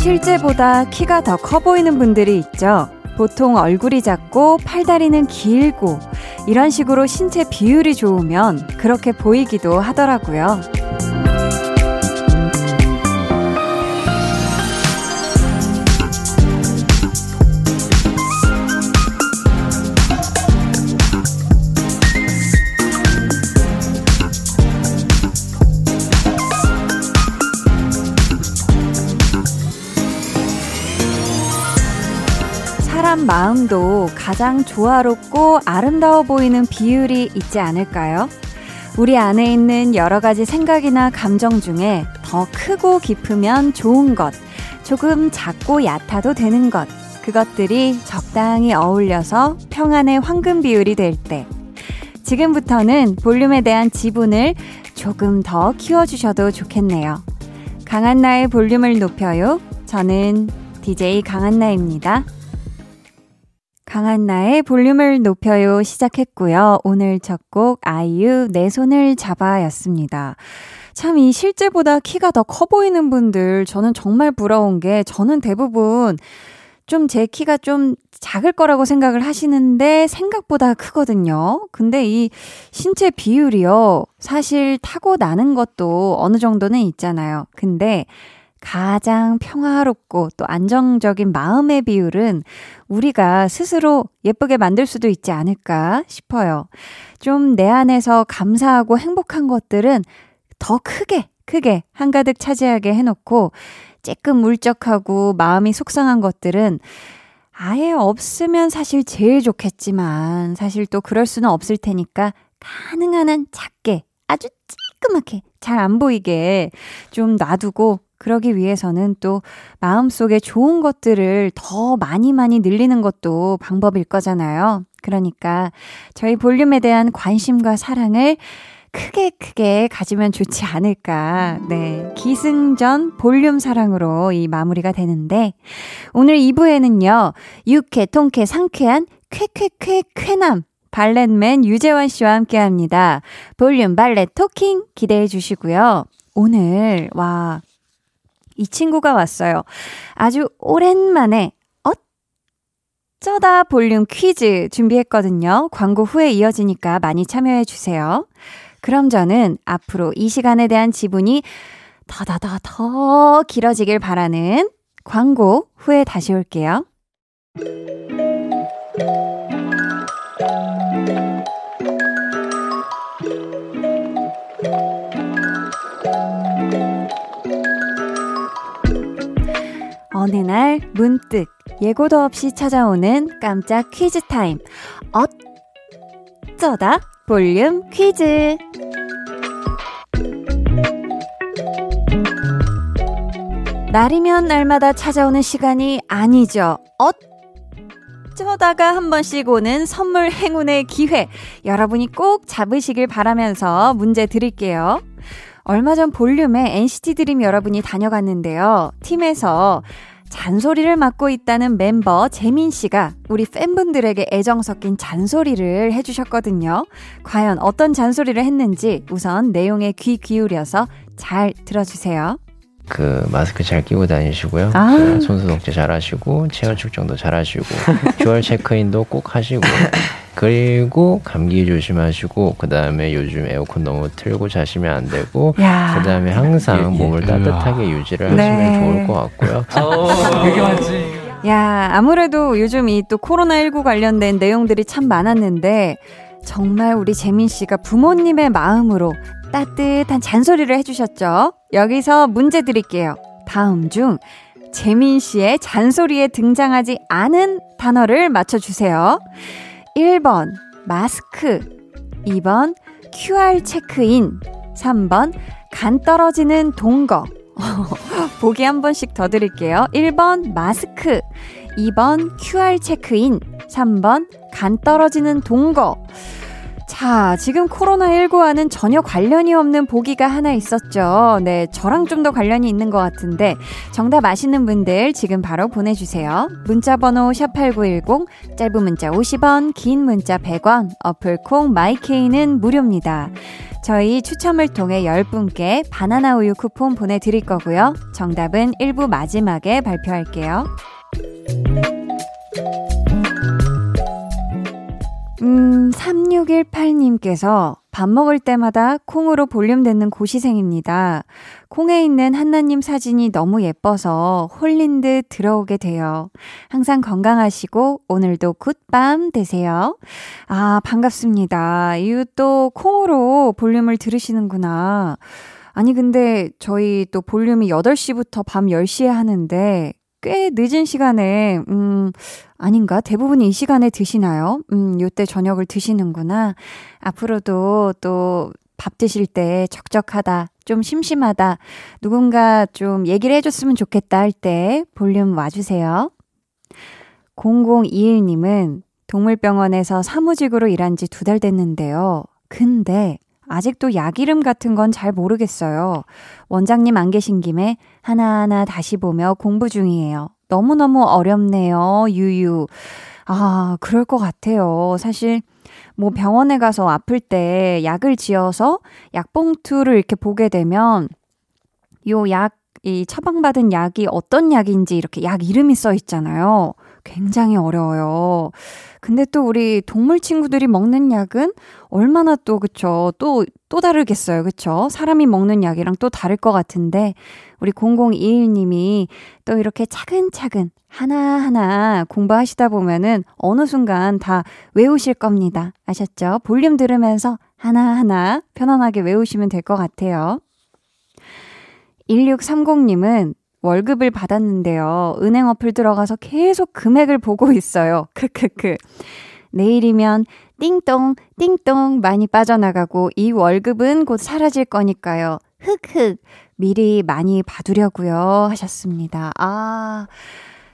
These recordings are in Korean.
실제보다 키가 더 커 보이는 분들이 있죠. 보통 얼굴이 작고 팔다리는 길고 이런 식으로 신체 비율이 좋으면 그렇게 보이기도 하더라고요. 마음도 가장 조화롭고 아름다워 보이는 비율이 있지 않을까요? 우리 안에 있는 여러 가지 생각이나 감정 중에 더 크고 깊으면 좋은 것, 조금 작고 얕아도 되는 것, 그것들이 적당히 어울려서 평안의 황금 비율이 될 때, 지금부터는 볼륨에 대한 지분을 조금 더 키워주셔도 좋겠네요. 강한나의 볼륨을 높여요. 저는 DJ 강한나입니다. 강한 나의 볼륨을 높여요 시작했고요. 오늘 첫 곡 아이유 내 손을 잡아였습니다. 참 이 실제보다 키가 더 커 보이는 분들 저는 정말 부러운 게 저는 대부분 좀 제 키가 좀 작을 거라고 생각을 하시는데 생각보다 크거든요. 근데 이 신체 비율이요. 사실 타고 나는 것도 어느 정도는 있잖아요. 근데 가장 평화롭고 또 안정적인 마음의 비율은 우리가 스스로 예쁘게 만들 수도 있지 않을까 싶어요. 좀 내 안에서 감사하고 행복한 것들은 더 크게, 크게 한가득 차지하게 해놓고 쬐끔 울적하고 마음이 속상한 것들은 아예 없으면 사실 제일 좋겠지만 사실 또 그럴 수는 없을 테니까 가능한 한 작게 아주 찌끄맣게 잘 안 보이게 좀 놔두고 그러기 위해서는 또 마음속에 좋은 것들을 더 많이 많이 늘리는 것도 방법일 거잖아요. 그러니까 저희 볼륨에 대한 관심과 사랑을 크게 크게 가지면 좋지 않을까. 네. 기승전 볼륨 사랑으로 이 마무리가 되는데 오늘 2부에는요. 유쾌, 통쾌, 상쾌한 쾌쾌쾌 쾌남 발렛맨 유재환 씨와 함께 합니다. 볼륨 발렛 토킹 기대해 주시고요. 오늘 와, 이 친구가 왔어요. 아주 오랜만에 어쩌다 볼륨 퀴즈 준비했거든요. 광고 후에 이어지니까 많이 참여해 주세요. 그럼 저는 앞으로 이 시간에 대한 지분이 더더더 더 길어지길 바라는 광고 후에 다시 올게요. 어느 날 문득 예고도 없이 찾아오는 깜짝 퀴즈 타임. 어쩌다 볼륨 퀴즈. 날이면 날마다 찾아오는 시간이 아니죠. 어쩌다가 한 번씩 오는 선물 행운의 기회. 여러분이 꼭 잡으시길 바라면서 문제 드릴게요. 얼마 전 볼륨에 NCT 드림 여러분이 다녀갔는데요. 팀에서 잔소리를 맡고 있다는 멤버 재민 씨가 우리 팬분들에게 애정 섞인 잔소리를 해주셨거든요. 과연 어떤 잔소리를 했는지 우선 내용에 귀 기울여서 잘 들어주세요. 그 마스크 잘 끼고 다니시고요. 아. 그 손소독제 잘 하시고 체온 측정도 잘 하시고 QR 체크인도 꼭 하시고 그리고 감기 조심하시고 그다음에 요즘 에어컨 너무 틀고 자시면 안 되고 야. 그다음에 항상 예, 예. 몸을 따뜻하게 유지를 네. 하시면 좋을 것 같고요. 그게 맞지. 야, 아무래도 요즘 이 또 코로나19 관련된 내용들이 참 많았는데, 정말 우리 재민 씨가 부모님의 마음으로 따뜻한 잔소리를 해주셨죠? 여기서 문제 드릴게요. 다음 중, 재민 씨의 잔소리에 등장하지 않은 단어를 맞춰주세요. 1번, 마스크. 2번, QR 체크인. 3번, 간 떨어지는 동거. 보기 한 번씩 더 드릴게요. 1번 마스크, 2번 QR 체크인, 3번 간 떨어지는 동거. 자, 지금 코로나19와는 전혀 관련이 없는 보기가 하나 있었죠. 네, 저랑 좀 더 관련이 있는 것 같은데, 정답 아시는 분들 지금 바로 보내주세요. 문자번호 샵8910, 짧은 문자 50원, 긴 문자 100원, 어플콩 마이케이는 무료입니다. 저희 추첨을 통해 10분께 바나나 우유 쿠폰 보내드릴 거고요. 정답은 1부 마지막에 발표할게요. 음, 3618님께서 밥 먹을 때마다 콩으로 볼륨 듣는 고시생입니다. 콩에 있는 한나님 사진이 너무 예뻐서 홀린 듯 들어오게 돼요. 항상 건강하시고 오늘도 굿밤 되세요. 아, 반갑습니다. 이유 또 콩으로 볼륨을 들으시는구나. 아니, 근데 저희 또 볼륨이 8시부터 밤 10시에 하는데 꽤 늦은 시간에, 음, 아닌가? 대부분이 이 시간에 드시나요? 음, 요때 저녁을 드시는구나. 앞으로도 또 밥 드실 때 적적하다, 좀 심심하다, 누군가 좀 얘기를 해줬으면 좋겠다 할 때 볼륨 와주세요. 0021님은 동물병원에서 사무직으로 일한 지 두 달 됐는데요. 근데 아직도 약 이름 같은 건 잘 모르겠어요. 원장님 안 계신 김에 하나하나 다시 보며 공부 중이에요. 너무너무 어렵네요. 유유. 아, 그럴 것 같아요. 사실, 뭐 병원에 가서 아플 때 약을 지어서 약봉투를 이렇게 보게 되면 요 약, 이 처방받은 약이 어떤 약인지 이렇게 약 이름이 써 있잖아요. 굉장히 어려워요. 근데 또 우리 동물 친구들이 먹는 약은 얼마나 또, 그쵸. 또, 또 다르겠어요. 그쵸. 사람이 먹는 약이랑 또 다를 것 같은데, 우리 0021님이 또 이렇게 차근차근 하나하나 공부하시다 보면은 어느 순간 다 외우실 겁니다. 아셨죠? 볼륨 들으면서 하나하나 편안하게 외우시면 될 것 같아요. 1630님은 월급을 받았는데요. 은행 어플 들어가서 계속 금액을 보고 있어요. 크크크. 내일이면 띵동, 띵동 많이 빠져나가고 이 월급은 곧 사라질 거니까요. 흑흑. 미리 많이 봐두려고요. 하셨습니다. 아.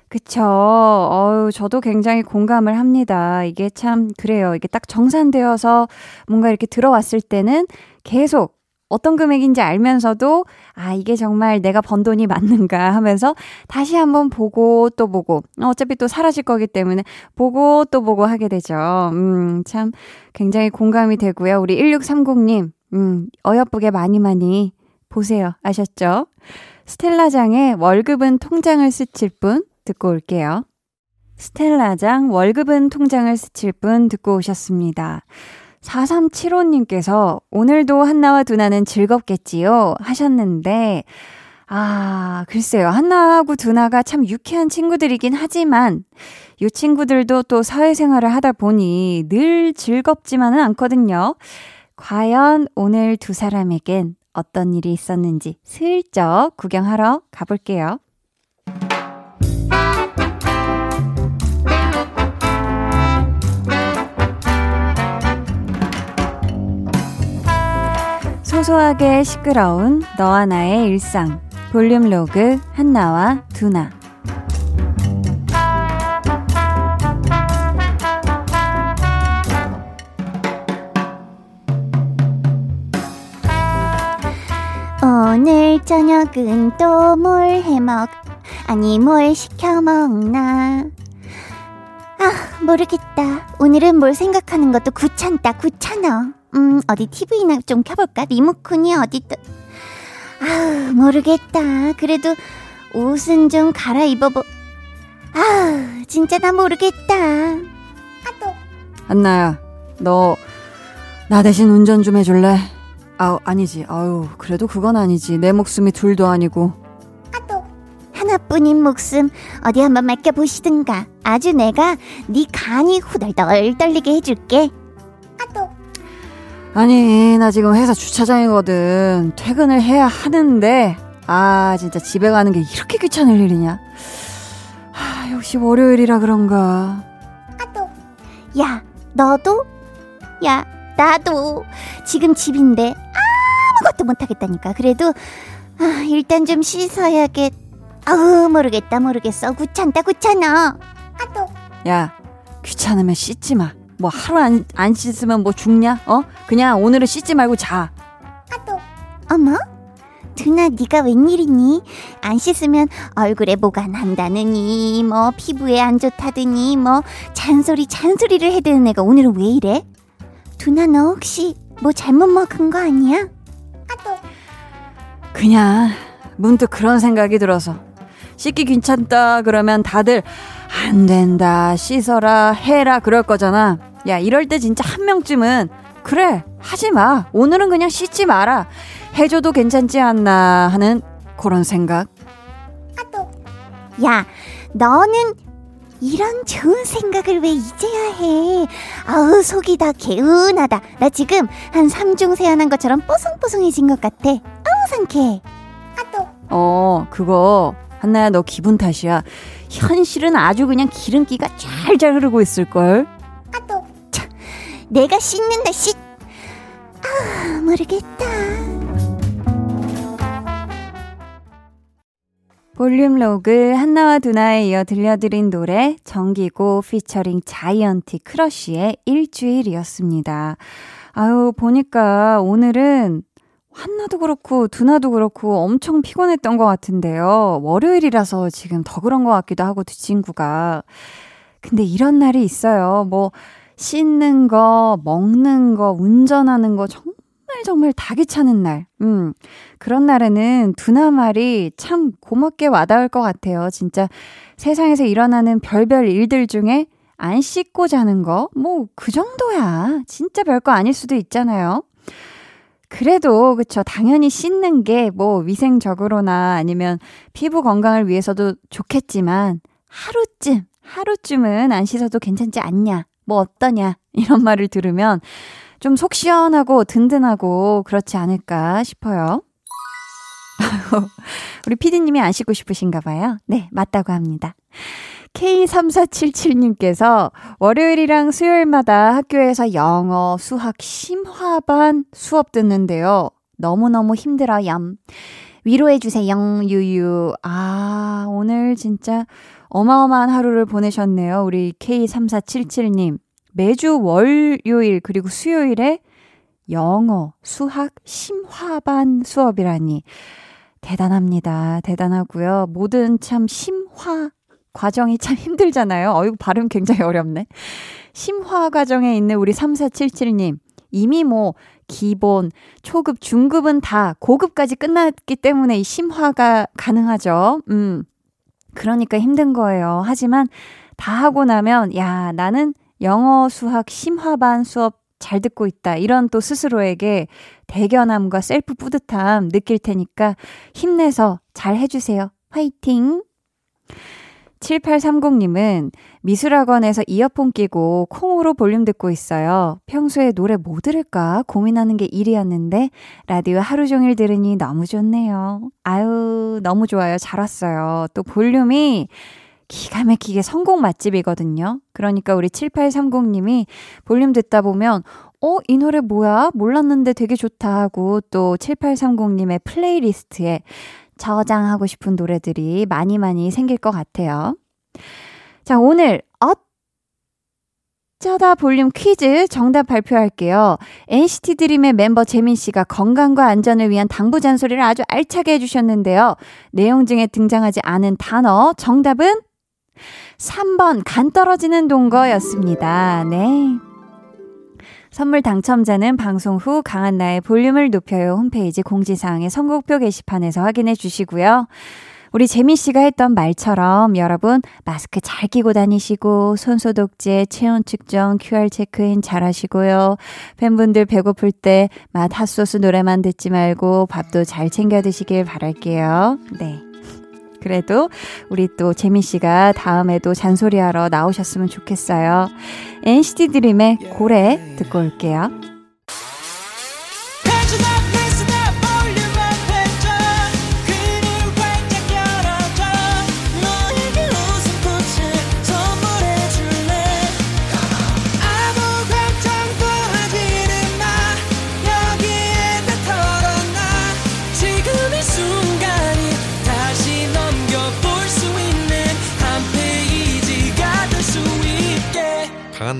그쵸. 어유 저도 굉장히 공감을 합니다. 이게 참, 그래요. 이게 딱 정산되어서 뭔가 이렇게 들어왔을 때는 계속 어떤 금액인지 알면서도 아 이게 정말 내가 번 돈이 맞는가 하면서 다시 한번 보고 또 보고 어차피 또 사라질 거기 때문에 보고 또 보고 하게 되죠. 음, 참 굉장히 공감이 되고요. 우리 1630님, 음, 어여쁘게 많이 많이 보세요. 아셨죠? 스텔라장의 월급은 통장을 스칠 분 듣고 올게요. 스텔라장 월급은 통장을 스칠 분 듣고 오셨습니다. 4375님께서 오늘도 한나와 두나는 즐겁겠지요? 하셨는데, 아, 글쎄요. 한나하고 두나가 참 유쾌한 친구들이긴 하지만, 이 친구들도 또 사회생활을 하다 보니 늘 즐겁지만은 않거든요. 과연 오늘 두 사람에겐 어떤 일이 있었는지 슬쩍 구경하러 가볼게요. 소소하게 시끄러운 너와 나의 일상. 볼륨 로그 한나와 두나. 오늘 저녁은 또 뭘 해먹 아니 뭘 시켜 먹나? 아 모르겠다. 오늘은 뭘 생각하는 것도 귀찮다 귀찮아 음, 어디 TV나 좀 켜볼까? 리모컨이 어디 또. 아 모르겠다. 그래도 옷은 좀 갈아입어보. 아 진짜 나 모르겠다. 아또. 안나야, 너, 나 대신 운전 좀 해줄래? 아우, 아니지. 아유, 그래도 그건 아니지. 내 목숨이 둘도 아니고. 아또. 하나뿐인 목숨 어디 한번 맡겨보시든가. 아주 내가 네 간이 후덜덜 떨리게 해줄게. 아니, 나 지금 회사 주차장이거든. 퇴근을 해야 하는데, 아, 진짜 집에 가는 게 이렇게 귀찮을 일이냐? 아, 역시 월요일이라 그런가. 아또. 야, 너도? 야, 나도. 지금 집인데 아무것도 못하겠다니까. 그래도, 아, 일단 좀 씻어야겠. 아우, 모르겠다, 모르겠어. 귀찮다, 귀찮아. 아또. 야, 귀찮으면 씻지 마. 뭐 하루 안, 안 씻으면 뭐 죽냐? 어? 그냥 오늘은 씻지 말고 자. 아또 어머? 두나 네가 웬일이니? 안 씻으면 얼굴에 뭐가 난다느니 뭐 피부에 안 좋다더니 뭐 잔소리 잔소리를 해대는 애가 오늘은 왜 이래? 두나 너 혹시 뭐 잘못 먹은 거 아니야? 아또 그냥 문득 그런 생각이 들어서 씻기 귀찮다 그러면 다들 안 된다 씻어라 해라 그럴 거잖아 야 이럴 때 진짜 한 명쯤은 그래 하지 마 오늘은 그냥 씻지 마라 해줘도 괜찮지 않나 하는 그런 생각 야 너는 이런 좋은 생각을 왜 이제야 해? 아우 속이 다 개운하다. 나 지금 한 3중 세안한 것처럼 뽀송뽀송해진 것 같아. 아우 상쾌해. 아 또 어 그거 한나야 너 기분 탓이야 현실은 아주 그냥 기름기가 잘 잘 흐르고 있을걸 내가 씻는다 씻. 아 모르겠다. 볼륨 로그 한나와 두나에 이어 들려드린 노래 정기고 피처링 자이언티 크러쉬의 일주일이었습니다. 아유 보니까 오늘은 한나도 그렇고 두나도 그렇고 엄청 피곤했던 것 같은데요. 월요일이라서 지금 더 그런 것 같기도 하고 두 친구가. 근데 이런 날이 있어요. 뭐 씻는 거, 먹는 거, 운전하는 거 정말 정말 다 귀찮은 날. 음. 그런 날에는 두나 말이 참 고맙게 와닿을 것 같아요. 진짜 세상에서 일어나는 별별 일들 중에 안 씻고 자는 거, 뭐, 그 정도야. 진짜 별거 아닐 수도 있잖아요. 그래도, 그쵸. 당연히 씻는 게 뭐 위생적으로나 아니면 피부 건강을 위해서도 좋겠지만, 하루쯤, 하루쯤은 안 씻어도 괜찮지 않냐? 뭐 어떠냐? 이런 말을 들으면 좀 속 시원하고 든든하고 그렇지 않을까 싶어요. 우리 피디님이 안 씻고 싶으신가 봐요. 네, 맞다고 합니다. K3477님께서 월요일이랑 수요일마다 학교에서 영어, 수학, 심화반 수업 듣는데요. 너무너무 힘들어요. 위로해주세요, 유유. 아, 오늘 진짜 어마어마한 하루를 보내셨네요. 우리 K3477님. 매주 월요일 그리고 수요일에 영어, 수학, 심화반 수업이라니. 대단합니다. 대단하고요. 모든 참 심화 과정이 참 힘들잖아요. 어이구, 발음 굉장히 어렵네. 심화 과정에 있는 우리 3477님. 이미 뭐, 기본, 초급, 중급은 다 고급까지 끝났기 때문에 이 심화가 가능하죠. 음. 그러니까 힘든 거예요. 하지만 다 하고 나면, 야, 나는 영어, 수학, 심화반 수업 잘 듣고 있다. 이런 또 스스로에게 대견함과 셀프 뿌듯함 느낄 테니까 힘내서 잘 해주세요. 화이팅! 7830님은 미술학원에서 이어폰 끼고 콩으로 볼륨 듣고 있어요. 평소에 노래 뭐 들을까 고민하는 게 일이었는데 라디오 하루 종일 들으니 너무 좋네요. 아유, 너무 좋아요. 잘 왔어요. 또 볼륨이 기가 막히게 성공 맛집이거든요. 그러니까 우리 7830님이 볼륨 듣다 보면 어, 이 노래 뭐야? 몰랐는데 되게 좋다 하고 또 7830님의 플레이리스트에 저장하고 싶은 노래들이 많이 많이 생길 것 같아요. 자, 오늘 어쩌다 볼륨 퀴즈 정답 발표할게요. NCT 드림의 멤버 재민 씨가 건강과 안전을 위한 당부 잔소리를 아주 알차게 해주셨는데요. 내용 중에 등장하지 않은 단어 정답은 3번 간 떨어지는 동거였습니다. 네. 선물 당첨자는 방송 후 강한나의 볼륨을 높여요 홈페이지 공지사항의 선곡표 게시판에서 확인해 주시고요. 우리 재민 씨가 했던 말처럼 여러분 마스크 잘 끼고 다니시고 손 소독제, 체온 측정, QR 체크인 잘 하시고요. 팬분들 배고플 때 맛 핫소스 노래만 듣지 말고 밥도 잘 챙겨 드시길 바랄게요. 네. 그래도 우리 또 재민 씨가 다음에도 잔소리하러 나오셨으면 좋겠어요. NCT 드림의 고래 듣고 올게요.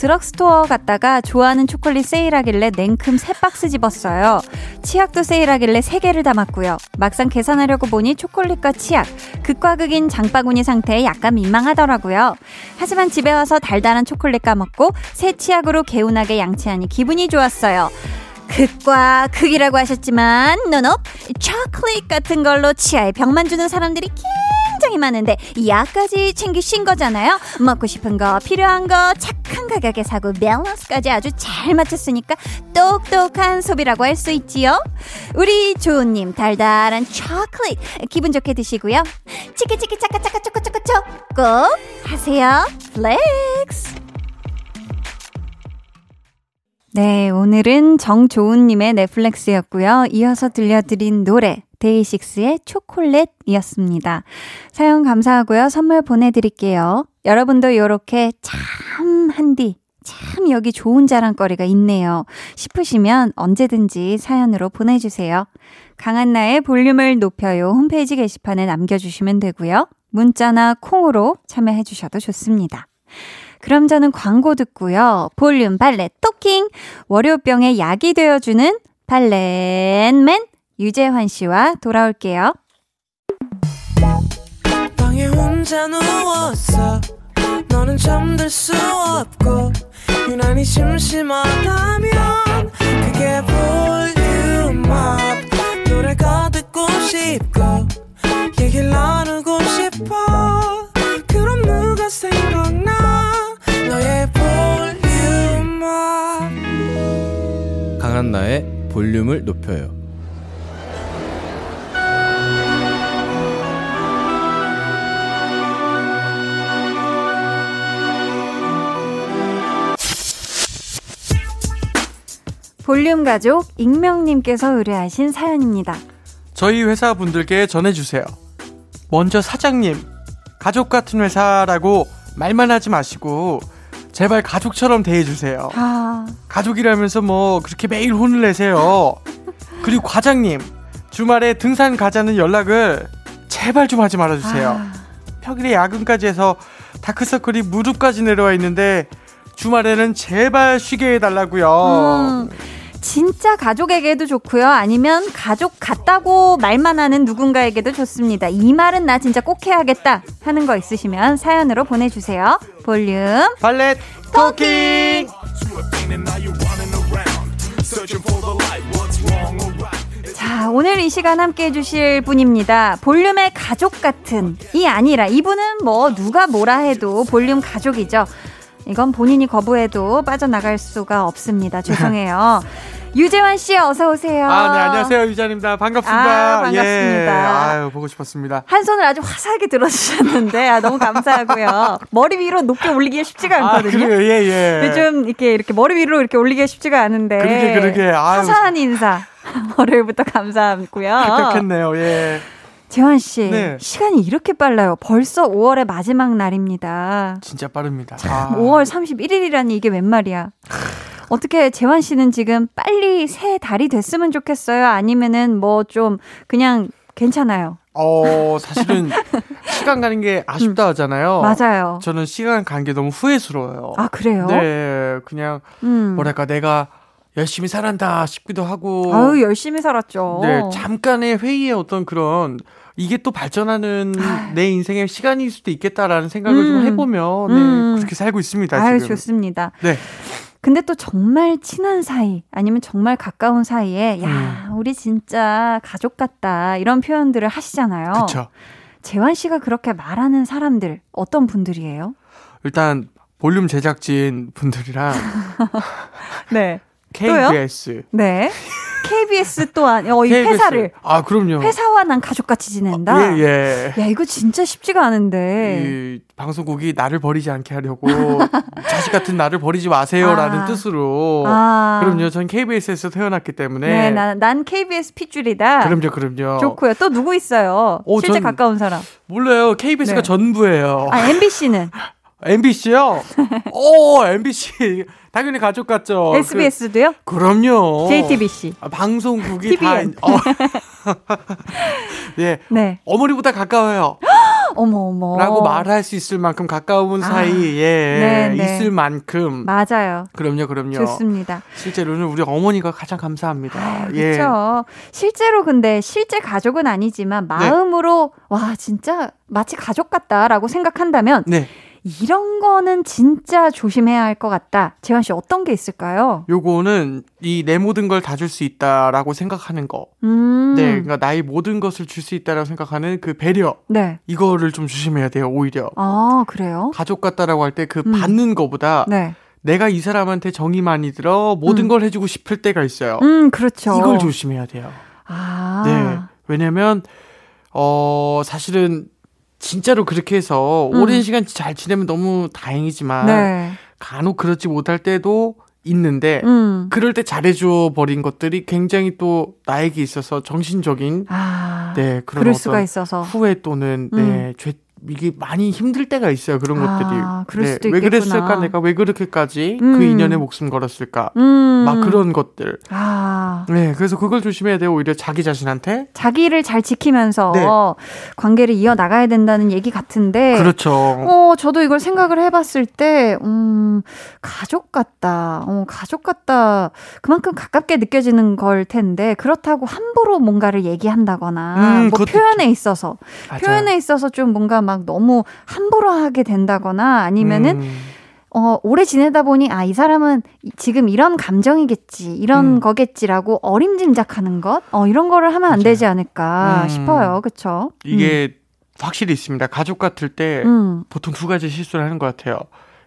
드럭스토어 갔다가 좋아하는 초콜릿 세일하길래 냉큼 3박스 집었어요. 치약도 세일하길래 3개를 담았고요. 막상 계산하려고 보니 초콜릿과 치약, 극과 극인 장바구니 상태에 약간 민망하더라고요. 하지만 집에 와서 달달한 초콜릿 까먹고 새 치약으로 개운하게 양치하니 기분이 좋았어요. 극과 극이라고 하셨지만 노노 초콜릿 같은 걸로 치아에 병만 주는 사람들이 굉장히 많은데 약까지 챙기신 거잖아요. 먹고 싶은 거 필요한 거 착한 가격에 사고 밸런스까지 아주 잘 맞췄으니까 똑똑한 소비라고 할 수 있지요. 우리 조은님 달달한 초콜릿 기분 좋게 드시고요. 치키치키 차카차카 초코초코초 꼭 하세요. 플렉스. 네, 오늘은 정조은님의 플렉스였고요. 이어서 들려드린 노래 데이식스의 초콜릿이었습니다. 사연 감사하고요. 선물 보내드릴게요. 여러분도 이렇게 참 한디, 참 여기 좋은 자랑거리가 있네요. 싶으시면 언제든지 사연으로 보내주세요. 강한나의 볼륨을 높여요. 홈페이지 게시판에 남겨주시면 되고요. 문자나 콩으로 참여해주셔도 좋습니다. 그럼 저는 광고 듣고요. 볼륨 발레 토킹 월요병에 약이 되어주는 발렛맨 유재환 씨와 돌아올게요. 방에 혼자 누웠어. 너는 잠들 수 없고 유난히 심심하다면 그게 볼륨업 노래가 듣고 싶고 얘기를 나누고 싶어 그럼 누가 생각나 너의 볼륨업 강한나의 볼륨을 높여요. 볼륨 가족 익명님께서 의뢰하신 사연입니다. 저희 회사 분들께 전해주세요. 먼저 사장님, 가족 같은 회사라고 말만 하지 마시고 제발 가족처럼 대해주세요. 아, 가족이라면서 뭐 그렇게 매일 혼을 내세요. 그리고 과장님, 주말에 등산 가자는 연락을 제발 좀 하지 말아주세요. 아, 평일에 야근까지 해서 다크서클이 무릎까지 내려와 있는데 주말에는 제발 쉬게 해달라고요. 음, 진짜 가족에게도 좋고요. 아니면 가족 같다고 말만 하는 누군가에게도 좋습니다. 이 말은 나 진짜 꼭 해야겠다 하는 거 있으시면 사연으로 보내주세요. 볼륨 발렛 토킹! 자, 오늘 이 시간 함께 해주실 분입니다. 볼륨의 가족 같은 이 아니라 이분은 뭐 누가 뭐라 해도 볼륨 가족이죠. 이건 본인이 거부해도 빠져나갈 수가 없습니다. 죄송해요. 유재환 씨 어서 오세요. 아, 네, 안녕하세요. 유자입니다. 반갑습니다. 아, 반갑습니다. 예, 아유, 보고 싶었습니다. 한 손을 아주 화사하게 들어 주셨는데 아, 너무 감사하고요. 머리 위로 높게 올리기가 쉽지가 아, 않거든요. 그래요, 예, 예. 요즘 이렇게 이렇게 머리 위로 이렇게 올리기가 쉽지가 않은데. 그러게, 그러게. 아유. 화사한 인사. 월요일부터 감사하고요. 그렇겠네요, 예. 재환 씨, 네. 시간이 이렇게 빨라요. 벌써 5월의 마지막 날입니다. 진짜 빠릅니다. 아. 5월 31일이라니 이게 웬 말이야. 어떻게 재환 씨는 지금 빨리 새 달이 됐으면 좋겠어요? 아니면은 뭐 좀 그냥 괜찮아요? 어, 사실은 시간 가는 게 아쉽다 하잖아요. 맞아요. 저는 시간 간 게 너무 후회스러워요. 아 그래요? 네, 그냥 음. 뭐랄까 내가 열심히 살았다 싶기도 하고. 아유 열심히 살았죠. 네, 잠깐의 회의의 어떤 그런 이게 또 발전하는 내 인생의 시간일 수도 있겠다라는 생각을 좀 음. 해보면 네, 음. 그렇게 살고 있습니다. 아유 지금. 좋습니다. 네, 근데 또 정말 친한 사이 아니면 정말 가까운 사이에 야 우리 진짜 가족 같다 이런 표현들을 하시잖아요. 그렇죠. 재환 씨가 그렇게 말하는 사람들 어떤 분들이에요? 일단 볼륨 제작진 분들이랑 네. KBS 네. KBS 또한 어, 이 KBS. 회사를 아, 그럼요. 회사와 난 가족같이 지낸다. 예, 예. 야 이거 진짜 쉽지가 않은데. 이 방송국이 나를 버리지 않게 하려고 자식 같은 나를 버리지 마세요라는 아. 뜻으로 아. 그럼요. 전 KBS에서 태어났기 때문에 네, 난, 난 KBS 핏줄이다. 그럼요, 그럼요. 좋고요. 또 누구 있어요? 어, 실제 전- 가까운 사람. 몰라요. KBS가 네. 전부예요. 아, MBC는 MBC요? 오, MBC. 당연히 가족 같죠. SBS도요? 그, 럼요 JTBC. 방송국이 TVN. 다. 어. 예. 네. 어머니보다 가까워요. 어머 어머. 라고 말할 수 있을 만큼 가까운 아, 사이에 네, 네. 있을 만큼. 맞아요. 그럼요, 그럼요. 좋습니다. 실제로는 우리 어머니가 가장 감사합니다. 예. 그렇죠. 실제로 근데 실제 가족은 아니지만 네. 마음으로 와 진짜 마치 가족 같다라고 생각한다면 네. 이런 거는 진짜 조심해야 할 것 같다. 재환 씨 어떤 게 있을까요? 요거는 이 내 모든 걸 다 줄 수 있다라고 생각하는 거. 음. 네. 그러니까 나의 모든 것을 줄 수 있다라고 생각하는 그 배려. 네. 이거를 좀 조심해야 돼요, 오히려. 아 그래요? 가족 같다라고 할 때그 음. 받는 거보다 네. 내가 이 사람한테 정이 많이 들어 모든 음. 걸 해주고 싶을 때가 있어요. 음 그렇죠. 이걸 조심해야 돼요. 아. 네. 왜냐면, 어, 사실은 진짜로 그렇게 해서 음. 오랜 시간 잘 지내면 너무 다행이지만 네. 간혹 그렇지 못할 때도 있는데 음. 그럴 때 잘해줘 버린 것들이 굉장히 또 나에게 있어서 정신적인 아. 네 그런 그럴 수가 있어서. 후회 또는 음. 네 죄, 이게 많이 힘들 때가 있어요 그런 아, 것들이 네, 왜. 그랬을까 내가 왜 그렇게까지 음. 그 인연에 목숨 걸었을까 음. 막 그런 것들 아. 네 그래서 그걸 조심해야 돼요 오히려 자기 자신한테 자기를 잘 지키면서 네. 관계를 이어 나가야 된다는 얘기 같은데. 그렇죠 어, 저도 이걸 생각을 해 봤을 때, 음, 가족 같다. 어, 가족 같다. 그만큼 가깝게 느껴지는 걸 텐데, 그렇다고 함부로 뭔가를 얘기한다거나, 음, 뭐 그것도 표현에 있어서, 맞아요. 표현에 있어서 좀 뭔가 막 너무 함부로 하게 된다거나, 아니면은, 음, 어, 오래 지내다 보니, 아, 이 사람은 이- 지금 이런 감정이겠지, 이런 음. 거겠지라고 어림짐작하는 것? 어, 이런 거를 하면 안 맞아요. 되지 않을까 음. 싶어요. 그쵸? 이게 확실히 있습니다 가족 같을 때 음. 보통 두 가지 실수를 하는 것 같아요.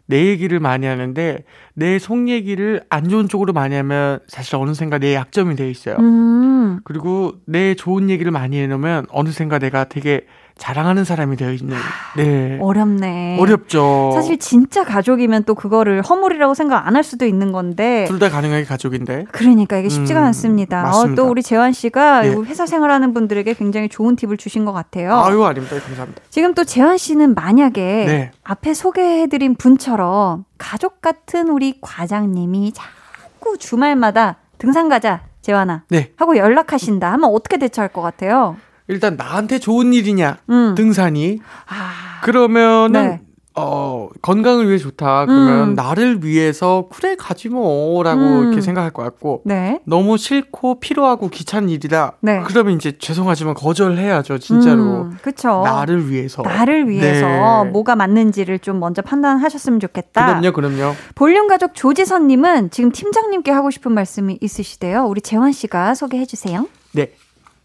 내 얘기를 많이 하는데 내 속 얘기를 안 좋은 쪽으로 많이 하면 사실 어느샌가 내 약점이 돼 있어요. 음. 그리고 내 좋은 얘기를 많이 해놓으면 어느샌가 내가 되게 자랑하는 사람이 되어 있는. 네. 어렵네. 어렵죠. 사실 진짜 가족이면 또 그거를 허물이라고 생각 안 할 수도 있는 건데. 둘 다 가능하게 가족인데. 그러니까 이게 쉽지가 음, 않습니다. 어, 맞습니다. 또 우리 재환 씨가 예. 이 회사 생활하는 분들에게 굉장히 좋은 팁을 주신 것 같아요. 아유 아닙니다. 감사합니다. 지금 또 재환 씨는 만약에 네. 앞에 소개해드린 분처럼 가족 같은 우리 과장님이 자꾸 주말마다 등산 가자 재환아 네. 하고 연락하신다 하면 어떻게 대처할 것 같아요? 일단 나한테 좋은 일이냐 음. 등산이 아, 그러면은 네. 어 건강을 위해 좋다. 그러면 음. 나를 위해서 그래 가지 뭐라고 음. 이렇게 생각할 것 같고 네. 너무 싫고 피로하고 귀찮은 일이다. 네. 그러면 이제 죄송하지만 거절해야죠, 진짜로. 음, 그쵸. 나를 위해서. 나를 위해서 네. 뭐가 맞는지를 좀 먼저 판단하셨으면 좋겠다. 그럼요, 그럼요. 볼륨 가족 조지선님은 지금 팀장님께 하고 싶은 말씀이 있으시대요. 우리 재환 씨가 소개해 주세요. 네.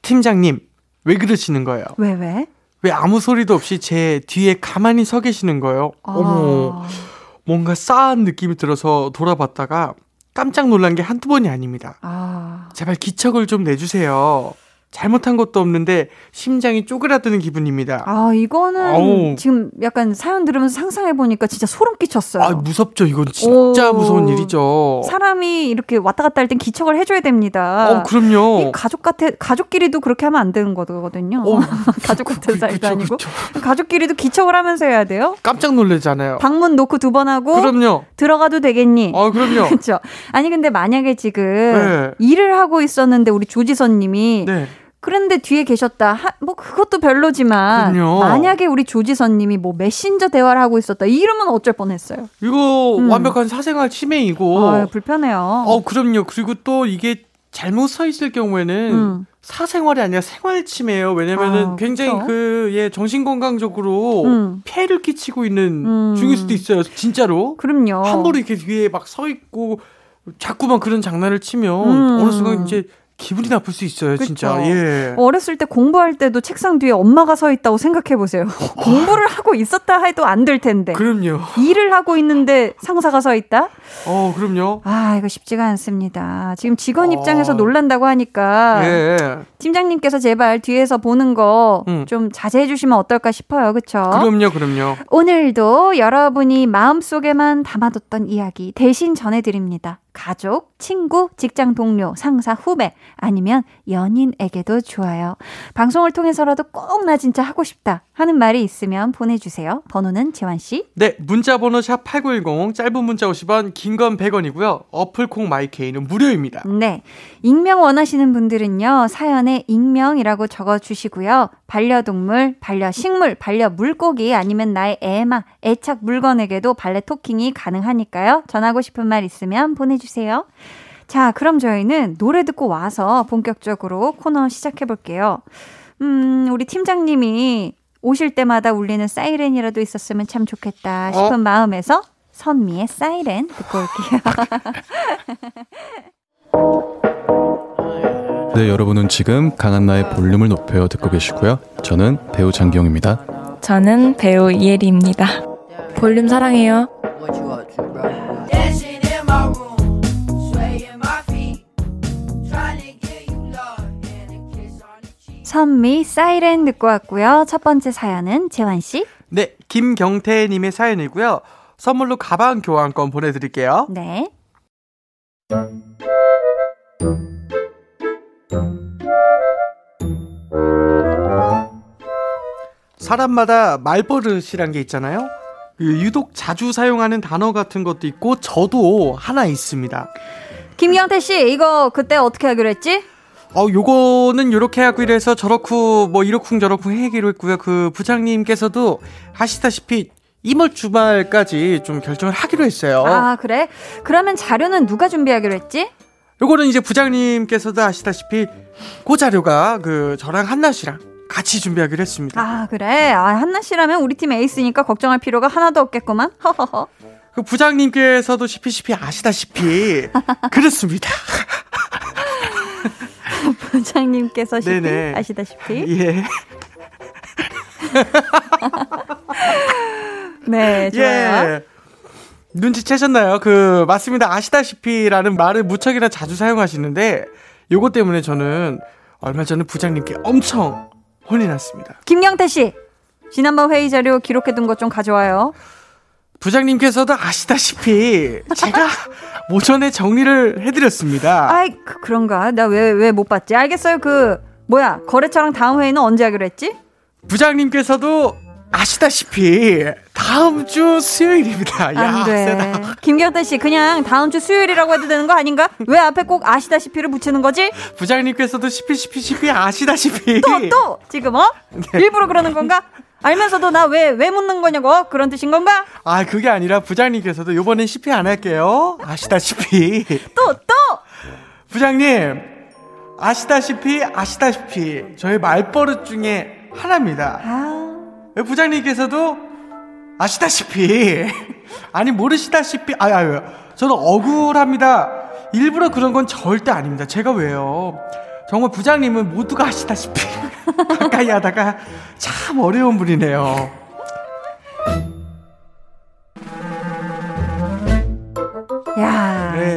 팀장님, 왜 그러시는 거예요? 왜 왜? 왜 아무 소리도 없이 제 뒤에 가만히 서 계시는 거예요? 어머, 아, 뭔가 싸한 느낌이 들어서 돌아봤다가 깜짝 놀란 게 한두 번이 아닙니다. 아, 제발 기척을 좀 내주세요. 잘못한 것도 없는데 심장이 쪼그라드는 기분입니다. 아 이거는 어우. 지금 약간 사연 들으면서 상상해 보니까 진짜 소름 끼쳤어요. 아, 무섭죠. 이건 진짜 오. 무서운 일이죠. 사람이 이렇게 왔다 갔다 할 땐 기척을 해줘야 됩니다. 어, 그럼요. 이 가족 같아 가족끼리도 그렇게 하면 안 되는 거거든요. 어, 가족 같은 사이도 그쵸, 아니고 그쵸. 가족끼리도 기척을 하면서 해야 돼요. 깜짝 놀라잖아요. 방문 놓고 두 번 하고 그럼요. 들어가도 되겠니? 아, 그럼요. 그렇죠. 아니 근데 만약에 지금 네. 일을 하고 있었는데 우리 조지선님이 네. 그런데 뒤에 계셨다. 하, 뭐 그것도 별로지만 그럼요. 만약에 우리 조지선님이 뭐 메신저 대화를 하고 있었다. 이러면 어쩔 뻔했어요. 이거 음. 완벽한 사생활 침해이고. 아, 불편해요. 어, 그럼요. 그리고 또 이게 잘못 서 있을 경우에는 음. 사생활이 아니라 생활 침해예요. 왜냐면은 아, 굉장히 그쵸. 그, 예, 정신 건강적으로 음. 폐해를 끼치고 있는 음. 중일 수도 있어요. 진짜로. 그럼요. 함부로 이렇게 뒤에 막 서 있고 자꾸만 그런 장난을 치면 음. 어느 순간 이제 기분이 나쁠 수 있어요, 그쵸? 진짜. 예. 어렸을 때 공부할 때도 책상 뒤에 엄마가 서 있다고 생각해 보세요. 공부를 하고 있었다 해도 안 될 텐데. 그럼요. 일을 하고 있는데 상사가 서 있다? 어, 그럼요. 아, 이거 쉽지가 않습니다. 지금 직원 어. 입장에서 놀란다고 하니까 예. 팀장님께서 제발 뒤에서 보는 거좀 음. 자제해 주시면 어떨까 싶어요. 그쵸? 그럼요, 그럼요. 오늘도 여러분이 마음속에만 담아뒀던 이야기 대신 전해 드립니다. 가족, 친구, 직장 동료, 상사, 후배, 아니면 연인에게도 좋아요. 방송을 통해서라도 꼭 나 진짜 하고 싶다 하는 말이 있으면 보내주세요. 번호는 재환씨. 네, 문자 번호 샵 8910, 짧은 문자 50원, 긴 건 100원이고요. 어플 콩 마이케이는 무료입니다. 네. 익명 원하시는 분들은요, 사연에 익명이라고 적어주시고요. 반려동물, 반려식물, 반려물고기, 아니면 나의 애마, 애착 물건에게도 발레 토킹이 가능하니까요. 전하고 싶은 말 있으면 보내주세요. 자, 그럼 저희는 노래 듣고 와서 본격적으로 코너 시작해볼게요. 음, 우리 팀장님이 오실 때마다 울리는 사이렌이라도 있었으면 참 좋겠다 싶은 어? 마음에서 선미의 사이렌 듣고 올게요. 네, 여러분은 지금 강한나의 볼륨을 높여 듣고 계시고요. 저는 배우 장기영입니다. 저는 배우 이혜리입니다. 볼륨 사랑해요. 선미 사이렌 듣고 왔고요. 첫 번째 사연은 재환 씨. 네, 김경태 님의 사연이고요. 선물로 가방 교환권 보내 드릴게요. 네. 사람마다 말버릇이란 게 있잖아요. 그 유독 자주 사용하는 단어 같은 것도 있고 저도 하나 있습니다. 김경태 씨, 이거 그때 어떻게 하기로 했지? 어, 요거는 요렇게 하기로 해서 저렇고 뭐 이렇쿵 저렇쿵 해기로 했고요. 그 부장님께서도 하시다시피 이번 주말까지 좀 결정을 하기로 했어요. 아, 그래? 그러면 자료는 누가 준비하기로 했지? 요거는 이제 부장님께서도 아시다시피 그 자료가 그 저랑 한나 씨랑 같이 준비하기로 했습니다. 아, 그래. 아, 한나 씨라면 우리 팀 에이스니까 걱정할 필요가 하나도 없겠구만. 허허허. 그 부장님께서도 시피시피 아시다시피 그렇습니다. 부장님께서 시피 네네. 아시다시피. 예. 네, 좋아요. 예. 눈치채셨나요? 그 맞습니다. 아시다시피라는 말을 무척이나 자주 사용하시는데 요것 때문에 저는 얼마 전에 부장님께 엄청 혼이 났습니다. 김경태 씨. 지난번 회의 자료 기록해둔 것 좀 가져와요. 부장님께서도 아시다시피 제가 오전에 정리를 해드렸습니다. 아이, 그, 그런가? 나 왜, 왜 못 봤지? 알겠어요. 그, 뭐야. 거래처랑 다음 회의는 언제 하기로 했지? 부장님께서도 아시다시피 다음 주 수요일입니다. 야. 세다. 김경태 씨, 그냥 다음 주 수요일이라고 해도 되는 거 아닌가? 왜 앞에 꼭 아시다시피를 붙이는 거지? 부장님께서도 시피시피시피 아시다시피 또, 또! 지금, 어? 일부러 그러는 건가? 알면서도 나 왜, 왜 묻는 거냐고? 그런 뜻인 건가? 아 그게 아니라 부장님께서도 요번엔 시피 안 할게요. 아시다시피 또, 또! 부장님 아시다시피 아시다시피 저희 말버릇 중에 하나입니다. 아, 부장님께서도 아시다시피 아니 모르시다시피 아유 아유 저는 억울합니다. 일부러 그런 건 절대 아닙니다. 제가 왜요? 정말 부장님은 모두가 아시다시피 가까이 하다가 참 어려운 분이네요. 야,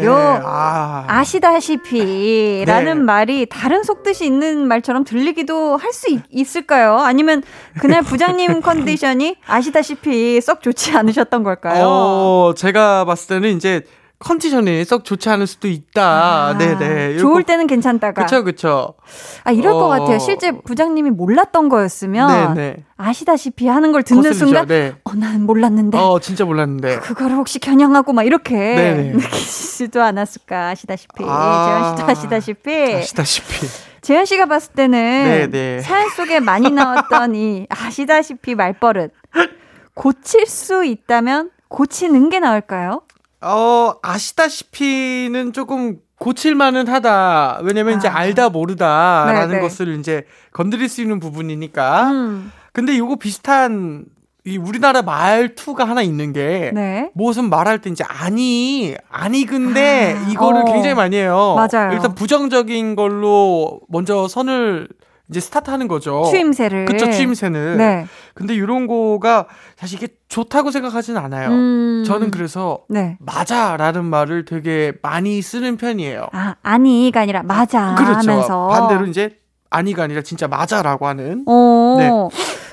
네. 요, 아, 아시다시피라는 네. 말이 다른 속뜻이 있는 말처럼 들리기도 할 수 있을까요? 아니면 그날 부장님 컨디션이 아시다시피 썩 좋지 않으셨던 걸까요? 어, 제가 봤을 때는 이제 컨디션이 썩 좋지 않을 수도 있다. 아, 네네. 좋을 때는 괜찮다가. 그쵸, 그쵸. 아, 이럴 것 어. 같아요. 실제 부장님이 몰랐던 거였으면 네네. 아시다시피 하는 걸 듣는 거슬리죠. 순간 네. 어, 난 몰랐는데. 어, 진짜 몰랐는데. 그거를 혹시 겨냥하고 막 이렇게 네네. 느끼지도 않았을까 아시다시피 아. 재현 씨도 아시다시피 아시다시피. 재현 씨가 봤을 때는 네네. 사연 속에 많이 나왔던 이 아시다시피 말버릇 고칠 수 있다면 고치는 게 나을까요? 어, 아시다시피는 조금 고칠만은 하다. 왜냐면 이제 아. 알다 모르다라는 네네. 것을 이제 건드릴 수 있는 부분이니까. 음. 근데 요거 비슷한 이 우리나라 말투가 하나 있는 게 네. 무슨 말할 때 이제 아니 아니 근데 아, 이거를 어. 굉장히 많이 해요. 맞아요. 일단 부정적인 걸로 먼저 선을 이제 스타트하는 거죠. 추임새를. 그쵸 추임새는. 네. 근데 이런 거가 사실 이게 좋다고 생각하진 않아요. 음. 저는 그래서 네. 맞아라는 말을 되게 많이 쓰는 편이에요. 아, 아니가 아니라 맞아 그렇죠. 하면서. 반대로 이제 아니가 아니라 진짜 맞아라고 하는. 어. 네.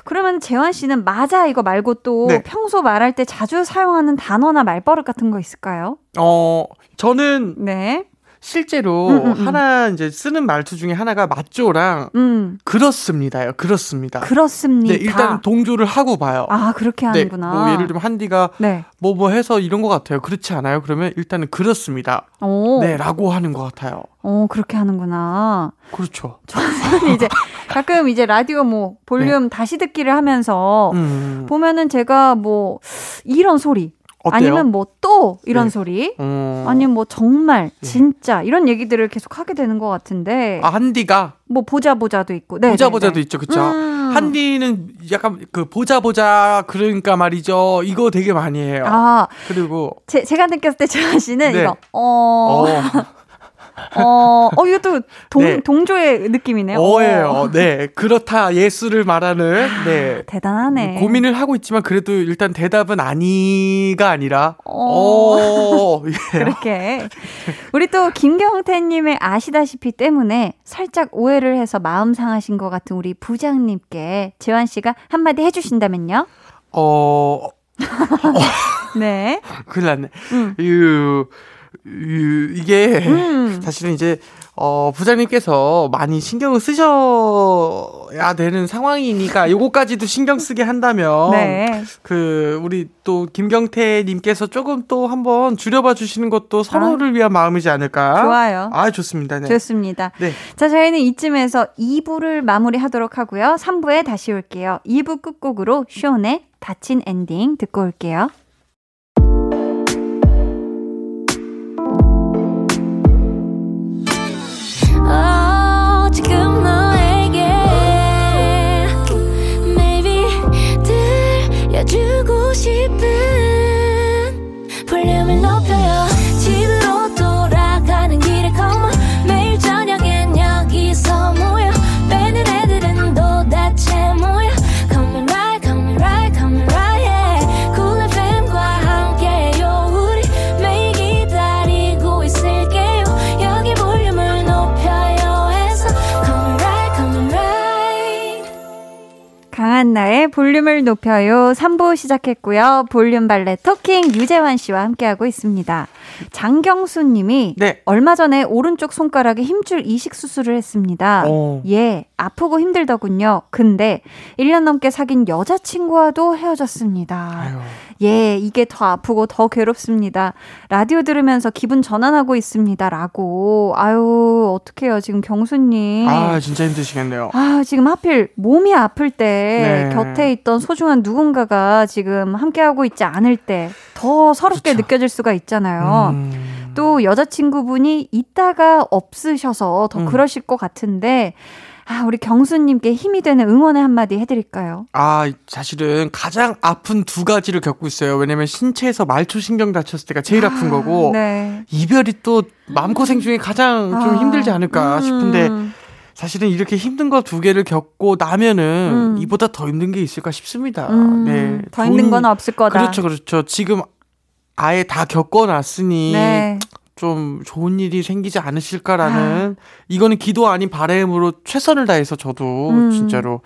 그러면 재환 씨는 맞아 이거 말고 또 네. 평소 말할 때 자주 사용하는 단어나 말버릇 같은 거 있을까요? 어 저는 네. 실제로 음, 음, 음. 하나 이제 쓰는 말투 중에 하나가 맞죠랑 음. 그렇습니다요. 그렇습니다. 그렇습니다. 네, 일단 동조를 하고 봐요. 아, 그렇게 네, 하는구나. 뭐 예를 들면 한디가 네. 뭐뭐 해서 이런 것 같아요. 그렇지 않아요? 그러면 일단은 그렇습니다. 오. 네라고 하는 것 같아요. 어, 그렇게 하는구나. 그렇죠. 저는 이제 가끔 이제 라디오 뭐 볼륨 다시 듣기를 하면서 네. 음, 보면은 제가 뭐 이런 소리 어때요? 아니면 뭐 또 이런 네. 소리 음, 아니면 뭐 정말 예. 진짜 이런 얘기들을 계속 하게 되는 것 같은데 아, 한디가 뭐 보자 보자도 있고 네, 보자 네, 보자도 네. 있죠, 그쵸? 음. 한디는 약간 그 보자 보자 그러니까 말이죠. 이거 되게 많이 해요. 아, 그리고 제, 제가 느꼈을 때 재환 씨는 네. 이거 어, 어, 어, 어 이것도 동, 네. 동조의 느낌이네요. 어예요. 네, 그렇다 예수를 말하는 네. 대단하네. 고민을 하고 있지만 그래도 일단 대답은 아니가 아니라 어. 어, 예. 그렇게 우리 또 김경태 님의 아시다시피 때문에 살짝 오해를 해서 마음 상하신 것 같은 우리 부장님께 재환 씨가 한마디 해 주신다면요? 어, 네. 큰일 났네. 음. 유, 유, 이게 음. 사실은 이제 어, 부장님께서 많이 신경을 쓰셔야 되는 상황이니까 요거까지도 신경 쓰게 한다면 네. 그 우리 또 김경태 님께서 조금 또 한번 줄여봐 주시는 것도 서로를 위한 마음이지 않을까? 좋아요. 아, 좋습니다. 네. 좋습니다. 네. 자, 저희는 이쯤에서 2부를 마무리하도록 하고요. 3부에 다시 올게요. 2부 끝곡으로 쇼의 닫힌 엔딩 듣고 올게요. 싶은. 볼륨을 높여요 강한 나의 볼륨을 높여요. 3부 시작했고요. 볼륨 발레 토킹 유재환 씨와 함께하고 있습니다. 장경수 님이 네. 얼마 전에 오른쪽 손가락에 힘줄 이식 수술을 했습니다. 어. 예, 아프고 힘들더군요. 근데 1년 넘게 사귄 여자친구와도 헤어졌습니다. 아유. 예, 이게 더 아프고 더 괴롭습니다. 라디오 들으면서 기분 전환하고 있습니다. 라고. 아유, 어떡해요. 지금 경수님. 아, 진짜 힘드시겠네요. 아, 지금 하필 몸이 아플 때 네. 곁에 있던 소중한 누군가가 지금 함께하고 있지 않을 때 더 서럽게 그쵸. 느껴질 수가 있잖아요. 음. 또 여자친구분이 있다가 없으셔서 더 음. 그러실 것 같은데 아, 우리 경수님께 힘이 되는 응원의 한마디 해드릴까요? 아, 사실은 가장 아픈 두 가지를 겪고 있어요. 왜냐면 신체에서 말초 신경 다쳤을 때가 제일 아 픈 거고 네. 이별이 또 마음고생 중에 가장 좀 아, 힘들지 않을까 음. 싶은데 사실은 이렇게 힘든 거 두 개를 겪고 나면은 음. 이보다 더 힘든 게 있을까 싶습니다. 음, 네. 더 힘든 돈- 건 없을 거다. 그렇죠, 그렇죠. 지금 아예 다 겪어놨으니 네. 좀 좋은 일이 생기지 않으실까라는 이거는 기도 아닌 바램으로 최선을 다해서 저도 음. 진짜로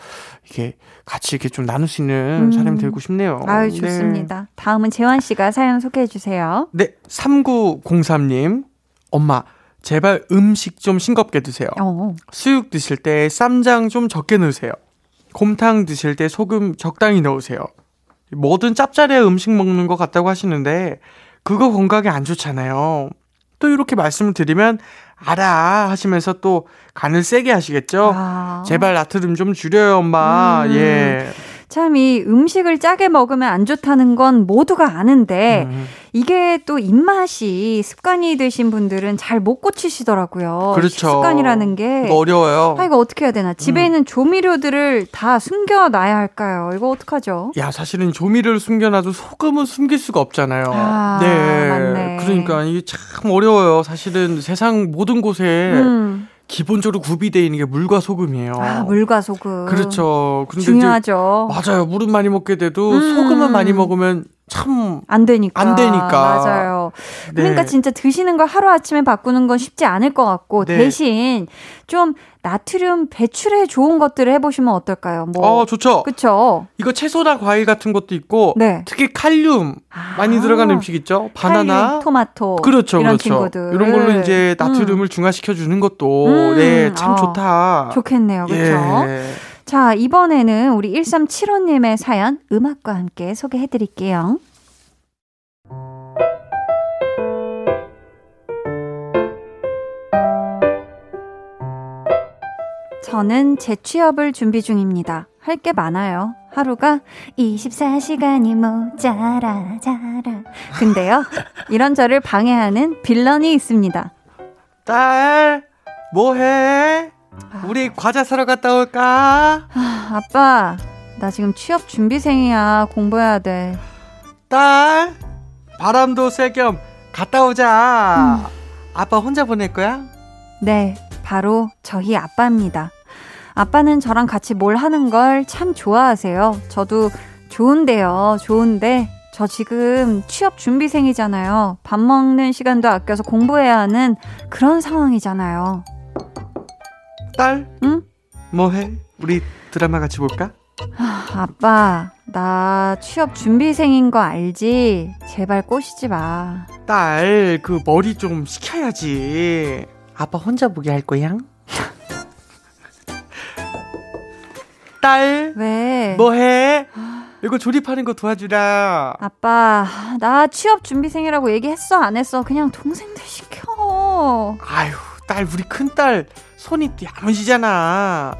이게 같이 이렇게 좀 나눌 수 있는 음. 사람이 되고 싶네요. 아유, 네. 좋습니다. 다음은 재환 씨가 사연 소개해 주세요. 네, 3903님. 엄마, 제발 음식 좀 싱겁게 드세요. 어. 수육 드실 때 쌈장 좀 적게 넣으세요. 곰탕 드실 때 소금 적당히 넣으세요. 뭐든 짭짤해야 음식 먹는 것 같다고 하시는데 그거 건강에 안 좋잖아요. 또 이렇게 말씀을 드리면 알아 하시면서 또 간을 세게 하시겠죠. 아. 제발 나트륨 좀 줄여요, 엄마. 음. 예. 참 이 음식을 짜게 먹으면 안 좋다는 건 모두가 아는데 음. 이게 또 입맛이 습관이 되신 분들은 잘 못 고치시더라고요. 그렇죠. 습관이라는 게 어려워요. 아 이거 어떻게 해야 되나? 집에 음. 있는 조미료들을 다 숨겨놔야 할까요? 이거 어떡하죠? 야, 사실은 조미료를 숨겨놔도 소금은 숨길 수가 없잖아요. 아, 네. 맞네. 그러니까 이게 참 어려워요. 사실은 세상 모든 곳에 음. 기본적으로 구비되어 있는 게 물과 소금이에요. 아 물과 소금. 그렇죠. 근데 중요하죠. 이제 맞아요. 물은 많이 먹게 돼도 음. 소금은 많이 먹으면 참 안 되니까. 안 되니까. 맞아요. 네. 그러니까 진짜 드시는 걸 하루 아침에 바꾸는 건 쉽지 않을 것 같고 네. 대신 좀 나트륨 배출에 좋은 것들을 해보시면 어떨까요? 뭐 어, 좋죠. 그쵸? 이거 채소나 과일 같은 것도 있고 네. 특히 칼륨 많이 아. 들어간 음식 있죠. 바나나, 칼륨, 토마토, 그렇죠, 이런 그렇죠. 친구들 이런 걸로 이제 나트륨을 중화시켜 주는 것도 음. 네, 참 아, 좋다. 좋겠네요, 그렇죠? 예. 자 이번에는 우리 1375님의 사연 음악과 함께 소개해드릴게요. 저는 재취업을 준비 중입니다. 할 게 많아요. 하루가 24시간이 모자라 자라. 근데요, 이런 저를 방해하는 빌런이 있습니다. 딸, 뭐 해? 우리 과자 사러 갔다 올까? 아, 아빠, 나 지금 취업 준비생이야. 공부해야 돼. 딸, 바람도 쐴 겸 갔다 오자. 아빠 혼자 보낼 거야? 네, 바로 저희 아빠입니다. 아빠는 저랑 같이 뭘 하는 걸 참 좋아하세요. 저도 좋은데요, 좋은데. 저 지금 취업 준비생이잖아요. 밥 먹는 시간도 아껴서 공부해야 하는 그런 상황이잖아요. 딸, 응? 뭐 해? 우리 드라마 같이 볼까? 아, 아빠, 나 취업 준비생인 거 알지? 제발 꼬시지 마. 딸, 그 머리 좀 식혀야지. 아빠 혼자 보게 할 거야? 딸, 왜? 뭐해? 이거 조립하는 거 도와주라. 아빠, 나 취업 준비생이라고 얘기했어? 안 했어? 그냥 동생들 시켜. 아유, 딸, 우리 큰딸 손이 야무지잖아.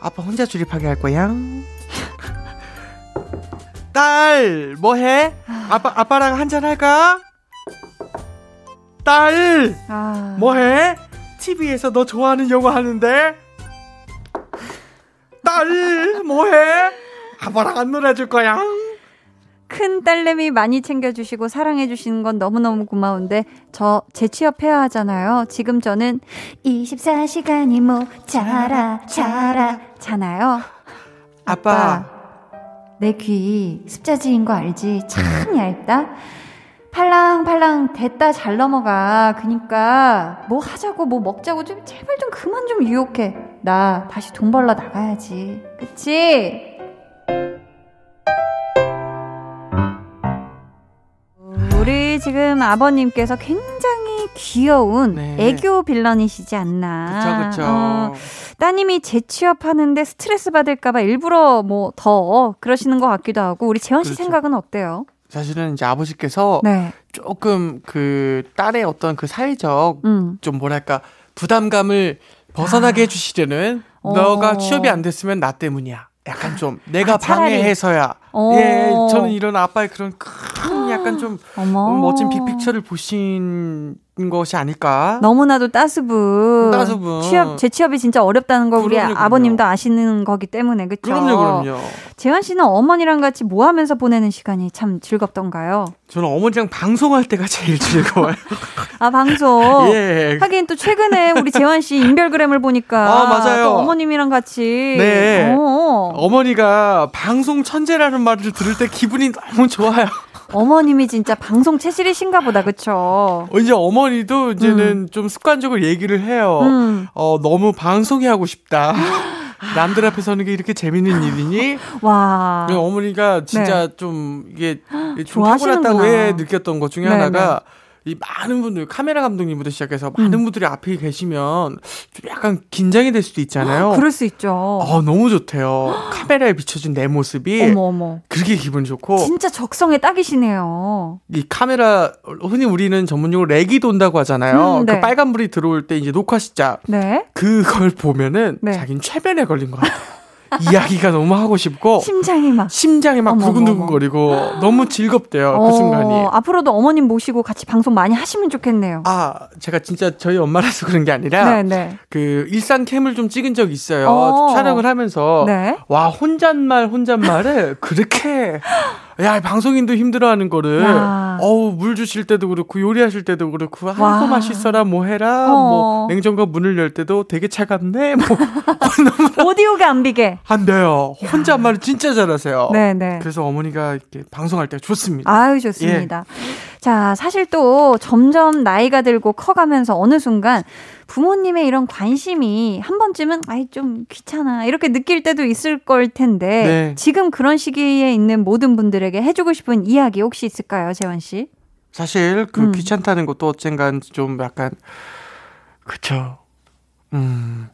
아빠 혼자 조립하게 할 거야? 딸, 뭐해? 아빠, 아빠랑 한잔 할까? 딸, 아, 뭐해? TV에서 너 좋아하는 영화 하는데? 딸, 뭐해? 아빠랑 안 놀아줄 거야? 큰 딸내미 많이 챙겨주시고 사랑해주시는 건 너무너무 고마운데 저 재취업해야 하잖아요. 지금 저는 24시간이 모자라 자라 잖아요. 아빠, 내귀 습자지인 거 알지? 참 얇다. 팔랑팔랑 됐다 잘 넘어가. 그니까 뭐 하자고 뭐 먹자고 좀 제발 좀 그만 좀 유혹해. 나 다시 돈 벌러 나가야지. 그치? 우리 지금 아버님께서 굉장히 귀여운 네. 애교 빌런이시지 않나. 그쵸, 그쵸. 어, 따님이 재취업하는데 스트레스 받을까봐 일부러 뭐 더 그러시는 것 같기도 하고 우리 재원 씨 그렇죠. 생각은 어때요? 사실은 이제 아버지께서 네, 조금 그 딸의 어떤 그 사회적 음, 좀 뭐랄까 부담감을 벗어나게 해주시려는 아. 어. 너가 취업이 안 됐으면 나 때문이야. 약간 좀 내가 아. 방해해서야. 어. 예, 저는 이런 아빠의 그런 큰 약간 좀 어머, 멋진 빅픽처를 보신 것이 아닐까. 너무나도 따스분. 따스분. 취업 재취업이 진짜 어렵다는 걸 우리 그럼요, 그럼요. 아버님도 아시는 거기 때문에 그렇죠. 그럼요, 그럼요. 재환 씨는 어머니랑 같이 뭐 하면서 보내는 시간이 참 즐겁던가요? 저는 어머니랑 방송할 때가 제일 즐거워요. 아 방송. 예. 하긴 또 최근에 우리 재환 씨 인별그램을 보니까 아, 맞아요. 또 어머님이랑 같이 네. 어, 어머니가 방송 천재라는 말을 들을 때 기분이 너무 좋아요. 어머님이 진짜 방송 체질이신가 보다 그쵸? 어, 이제 어머니도 이제는 좀 습관적으로 얘기를 해요. 음. 어, 너무 방송이 하고 싶다. 남들 앞에 서는 게 이렇게 재밌는 일이니? 와. 그래서 어머니가 진짜 좀 이게 좀 네. 좋아하시는구나. 타고났다고 해 느꼈던 것 중에 네, 하나가 이 많은 분들 카메라 감독님부터 시작해서 많은 음. 분들이 앞에 계시면 좀 약간 긴장이 될 수도 있잖아요. 그럴 수 있죠. 어, 너무 좋대요. 카메라에 비춰진 내 모습이 어머 어머. 그렇게 기분 좋고 진짜 적성에 딱이시네요. 이 카메라 흔히 우리는 전문용어로 렉이 돈다고 하잖아요. 음, 네. 그 빨간 불이 들어올 때 이제 녹화 시작 네. 그걸 보면은 네. 자긴 최면에 걸린 것 같아요. 이야기가 너무 하고 싶고 심장이 막. 심장이 막 두근두근거리고 너무 즐겁대요 그 순간이. 어, 앞으로도 어머님 모시고 같이 방송 많이 하시면 좋겠네요. 아, 제가 진짜 저희 엄마라서 그런 게 아니라 네네. 그 일산 캠을 좀 찍은 적이 있어요. 어. 촬영을 하면서 네. 와 혼잣말 혼잣말을 그렇게 야 방송인도 힘들어하는 거를 야. 어우 물 주실 때도 그렇고 요리하실 때도 그렇고 아이고 와. 맛있어라 뭐 해라 어. 뭐 냉장고 문을 열 때도 되게 차갑네 뭐 오디오가 안 비게. 안 돼요 혼잣말을 진짜 잘하세요. 네네. 그래서 어머니가 이렇게 방송할 때 좋습니다. 아유, 좋습니다. 자, 사실 또 점점 나이가 들고 커가면서 어느 순간 부모님의 이런 관심이 한 번쯤은 아이 좀 귀찮아 이렇게 느낄 때도 있을 걸 텐데 네. 지금 그런 시기에 있는 모든 분들에게 해주고 싶은 이야기 혹시 있을까요, 재원 씨? 사실 그 음. 귀찮다는 것도 언젠간 좀 약간 그쵸. 음.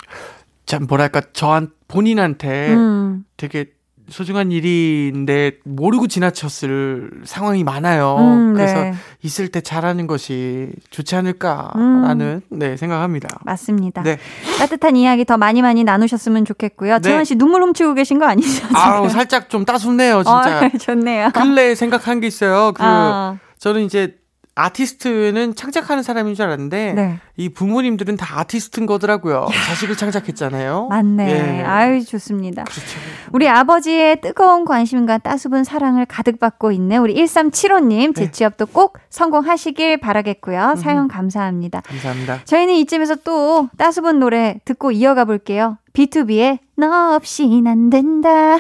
참 뭐랄까 저한 본인한테 음, 되게 소중한 일인데 모르고 지나쳤을 상황이 많아요. 음, 그래서 네. 있을 때 잘하는 것이 좋지 않을까라는 네 생각합니다. 맞습니다. 네. 따뜻한 이야기 더 많이 많이 나누셨으면 좋겠고요. 네. 재원 씨 눈물 훔치고 계신 거 아니죠? 아우 살짝 좀 따숩네요 진짜. 아, 좋네요. 근래에 생각한 게 있어요. 그 아, 저는 이제 아티스트는 창작하는 사람인 줄 알았는데 네. 이 부모님들은 다 아티스트인 거더라고요. 자식을 창작했잖아요. 맞네. 예. 아유, 좋습니다. 그렇죠. 우리 아버지의 뜨거운 관심과 따스분 사랑을 가득 받고 있는 우리 1375님, 제 네. 취업도 꼭 성공하시길 바라겠고요. 사연 감사합니다. 감사합니다. 저희는 이쯤에서 또 따스분 노래 듣고 이어가 볼게요. B2B의 너 없인 안 된다.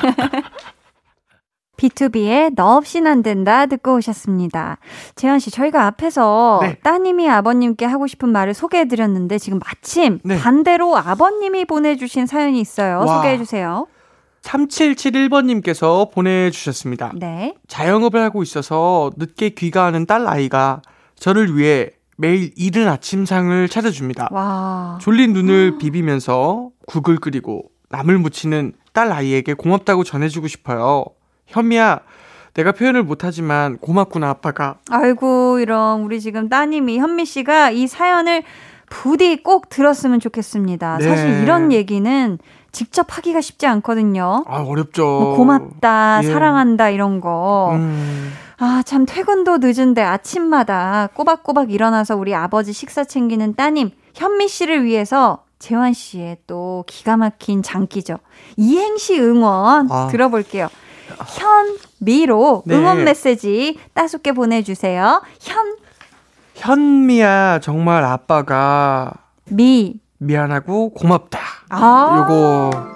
B2B의 너 없인 안 된다 듣고 오셨습니다. 재현 씨, 저희가 앞에서 네. 따님이 아버님께 하고 싶은 말을 소개해 드렸는데 지금 마침 네. 반대로 아버님이 보내 주신 사연이 있어요. 와. 소개해 주세요. 3771번님께서 보내주셨습니다. 네. 자영업을 하고 있어서 늦게 귀가하는 딸 아이가 저를 위해 매일 이른 아침상을 차려줍니다. 와. 졸린 눈을 비비면서 국을 끓이고 나물 무치는 딸 아이에게 고맙다고 전해주고 싶어요. 현미야, 내가 표현을 못하지만 고맙구나 아빠가. 아이고, 이런 우리 지금 따님이 현미 씨가 이 사연을 부디 꼭 들었으면 좋겠습니다. 네. 사실 이런 얘기는 직접 하기가 쉽지 않거든요. 아 어렵죠. 뭐 고맙다, 예. 사랑한다 이런 거. 음, 아, 참 퇴근도 늦은데 아침마다 꼬박꼬박 일어나서 우리 아버지 식사 챙기는 따님 현미 씨를 위해서 재환 씨의 또 기가 막힌 장기죠. 이행시 응원 아. 들어볼게요. 현미로 네. 응원 메시지 따숩게 보내주세요. 현, 현미야 정말 아빠가 미. 미안하고 고맙다. 아. 요거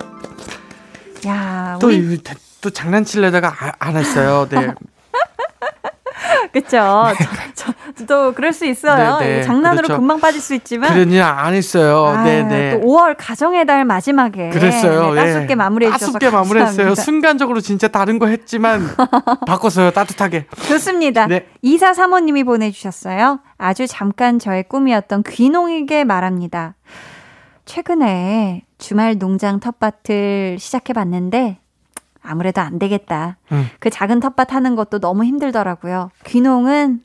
야, 또, 우리, 이- 또 장난치려다가 아- 안 했어요. 네. 그쵸. 저, 저, 또 그럴 수 있어요. 네, 네. 장난으로 그렇죠. 금방 빠질 수 있지만. 그러니 안 했어요. 아유, 네네. 또 5월 가정의 달 마지막에 그랬어요. 네, 예. 따숩게 마무리해 주셔서 따숩게 마무리했어요. 순간적으로 진짜 다른 거 했지만 바꿨어요. 따뜻하게. 좋습니다. 네. 이사 사모님이 보내주셨어요. 아주 잠깐 저의 꿈이었던 귀농에게 말합니다. 최근에 주말 농장 텃밭을 시작해봤는데 아무래도 안 되겠다. 음. 그 작은 텃밭 하는 것도 너무 힘들더라고요. 귀농은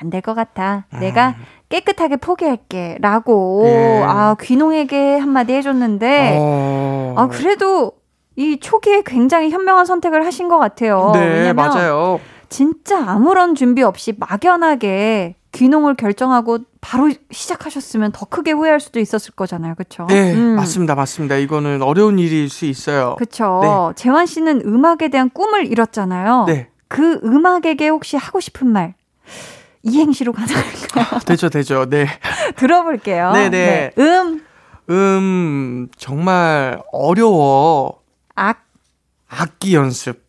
안 될 것 같아. 내가 깨끗하게 포기할게. 라고, 음. 예. 아, 귀농에게 한마디 해줬는데, 어... 아, 그래도 이 초기에 굉장히 현명한 선택을 하신 것 같아요. 네, 왜냐면 맞아요. 진짜 아무런 준비 없이 막연하게 귀농을 결정하고 바로 시작하셨으면 더 크게 후회할 수도 있었을 거잖아요. 그렇죠? 네, 맞습니다. 맞습니다. 이거는 어려운 일일 수 있어요. 그렇죠. 재환 씨는 음악에 대한 꿈을 잃었잖아요. 네. 그 음악에게 혹시 하고 싶은 말 이행시로 가능할까요? 되죠, 되죠. 네. 들어볼게요. 네네. 음, 음, 정말 어려워. 악, 악기 연습.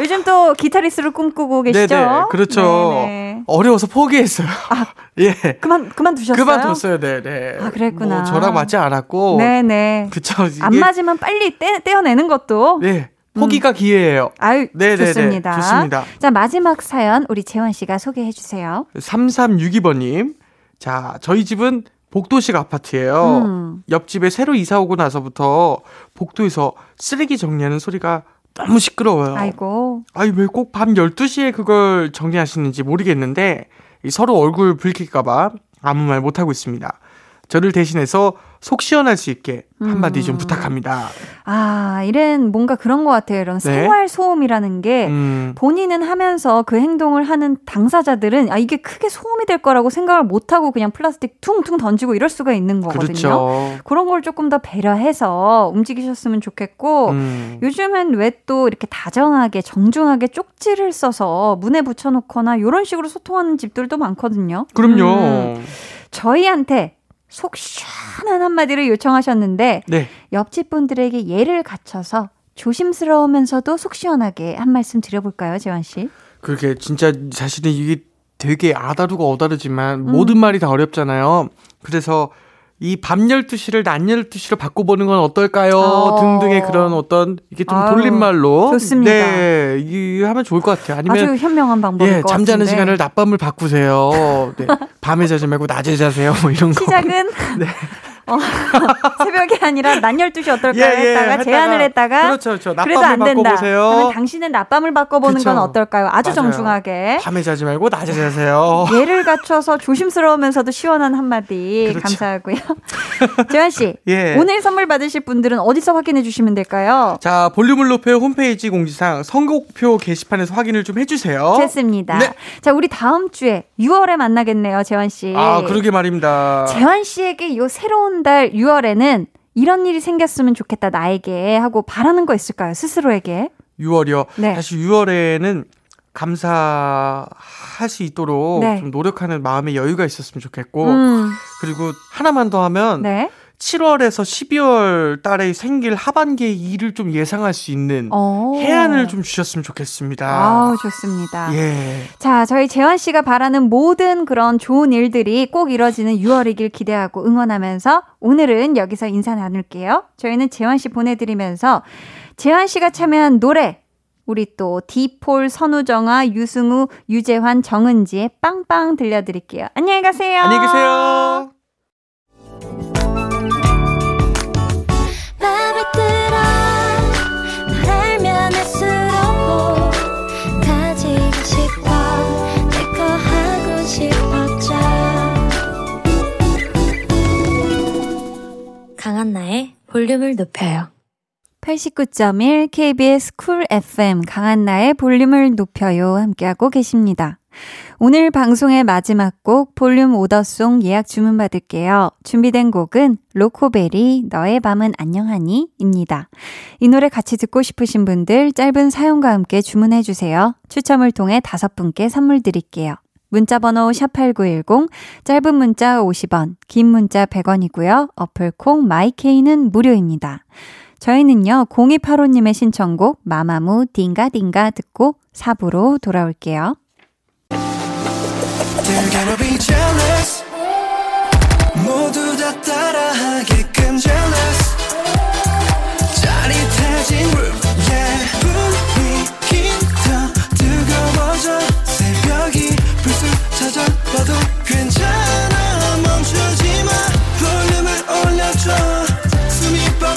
요즘 또 기타리스트를 꿈꾸고 계시죠? 네네. 그렇죠. 네네. 어려워서 포기했어요. 예. 그만 그만 두셨어요? 그만 뒀어요. 네, 네. 아, 그랬구나. 뭐 저랑 맞지 않았고. 네 네. 그쵸. 이게, 안 맞으면 빨리 떼, 떼어내는 것도 네. 포기가 기회예요. 아유 네네네. 좋습니다. 좋습니다. 자 마지막 사연 우리 재원 씨가 소개해 주세요. 3362번 님. 자, 저희 집은 복도식 아파트예요. 음. 옆집에 새로 이사 오고 나서부터 복도에서 쓰레기 정리하는 소리가 너무 시끄러워요. 아이고 아니, 왜꼭 밤 12시에 그걸 정리하시는지 모르겠는데, 이 서로 얼굴 붉힐까 봐 아무 말 못 하고 있습니다. 저를 대신해서 속 시원할 수 있게 한마디 좀 음. 부탁합니다. 아, 이런 뭔가 그런 것 같아요. 이런 네. 생활 소음이라는 게 음, 본인은 하면서 그 행동을 하는 당사자들은 아 이게 크게 소음이 될 거라고 생각을 못 하고 그냥 플라스틱 퉁퉁 던지고 이럴 수가 있는 거거든요. 그렇죠. 그런 걸 조금 더 배려해서 움직이셨으면 좋겠고 음, 요즘엔 왜또 이렇게 다정하게 정중하게 쪽지를 써서 문에 붙여놓거나 이런 식으로 소통하는 집들도 많거든요. 그럼요. 음, 저희한테 속 시원한 한마디를 요청하셨는데 네. 옆집 분들에게 예를 갖춰서 조심스러우면서도 속 시원하게 한 말씀 드려볼까요, 재환 씨? 그렇게 진짜 사실은 이게 되게 아다르고 어다르지만 음. 모든 말이 다 어렵잖아요. 그래서 이 밤 12시를 낮 12시로 바꿔보는 건 어떨까요? 어. 등등의 그런 어떤 이게 좀 돌림말로 좋습니다. 네, 이게 하면 좋을 것 같아요. 아니면 아주 현명한 방법일 예, 것 잠자는 같은데. 시간을 낮밤을 바꾸세요. 네. 밤에 자지 말고 낮에 자세요. 뭐 이런 거. 시작은 어, 새벽이 아니라 낮 12시 어떨까요? 예, 예, 했다가 했다가, 제안을 했다가 그렇죠, 그렇죠. 그래도 낮밤을 안 된다. 바꿔보세요. 당신은 낮밤을 바꿔보는 그쵸. 건 어떨까요? 아주 맞아요. 정중하게. 밤에 자지 말고 낮에 자세요. 예를 갖춰서 조심스러우면서도 시원한 한마디 그렇죠. 감사하고요. 재환 씨, 예. 오늘 선물 받으실 분들은 어디서 확인해 주시면 될까요? 자, 볼륨을 높여 홈페이지 공지상 선곡표 게시판에서 확인을 좀 해주세요. 됐습니다. 네. 자, 우리 다음 주에 6월에 만나겠네요, 재환 씨. 아, 그러게 말입니다. 재환 씨에게 요 새로운 달 6월에는 이런 일이 생겼으면 좋겠다 나에게 하고 바라는 거 있을까요? 스스로에게. 6월이요. 네. 사실 6월에는 감사할 수 있도록 네. 좀 노력하는 마음의 여유가 있었으면 좋겠고 음, 그리고 하나만 더 하면 네. 7월에서 12월 달에 생길 하반기의 일을 좀 예상할 수 있는 어. 해안을 좀 주셨으면 좋겠습니다. 아우, 좋습니다. 예. 자, 저희 재환 씨가 바라는 모든 그런 좋은 일들이 꼭 이뤄지는 6월이길 기대하고 응원하면서 오늘은 여기서 인사 나눌게요. 저희는 재환 씨 보내드리면서 재환 씨가 참여한 노래 우리 또 디폴, 선우정아, 유승우, 유재환, 정은지의 빵빵 들려드릴게요. 안녕히 가세요. 안녕히 계세요. 볼륨을 높여요 89.1 KBS 쿨 FM 강한나의 볼륨을 높여요 함께하고 계십니다. 오늘 방송의 마지막 곡 볼륨 오더송 예약 주문 받을게요. 준비된 곡은 로코베리 너의 밤은 안녕하니 입니다. 이 노래 같이 듣고 싶으신 분들 짧은 사연과 함께 주문해 주세요. 추첨을 통해 다섯 분께 선물 드릴게요. 문자 번호 샵8910 짧은 문자 50원, 긴 문자 100원이고요. 어플 콩 마이케이는 무료입니다. 저희는요, 0285님의 신청곡 마마무 딩가딩가 듣고 4부로 돌아올게요. Be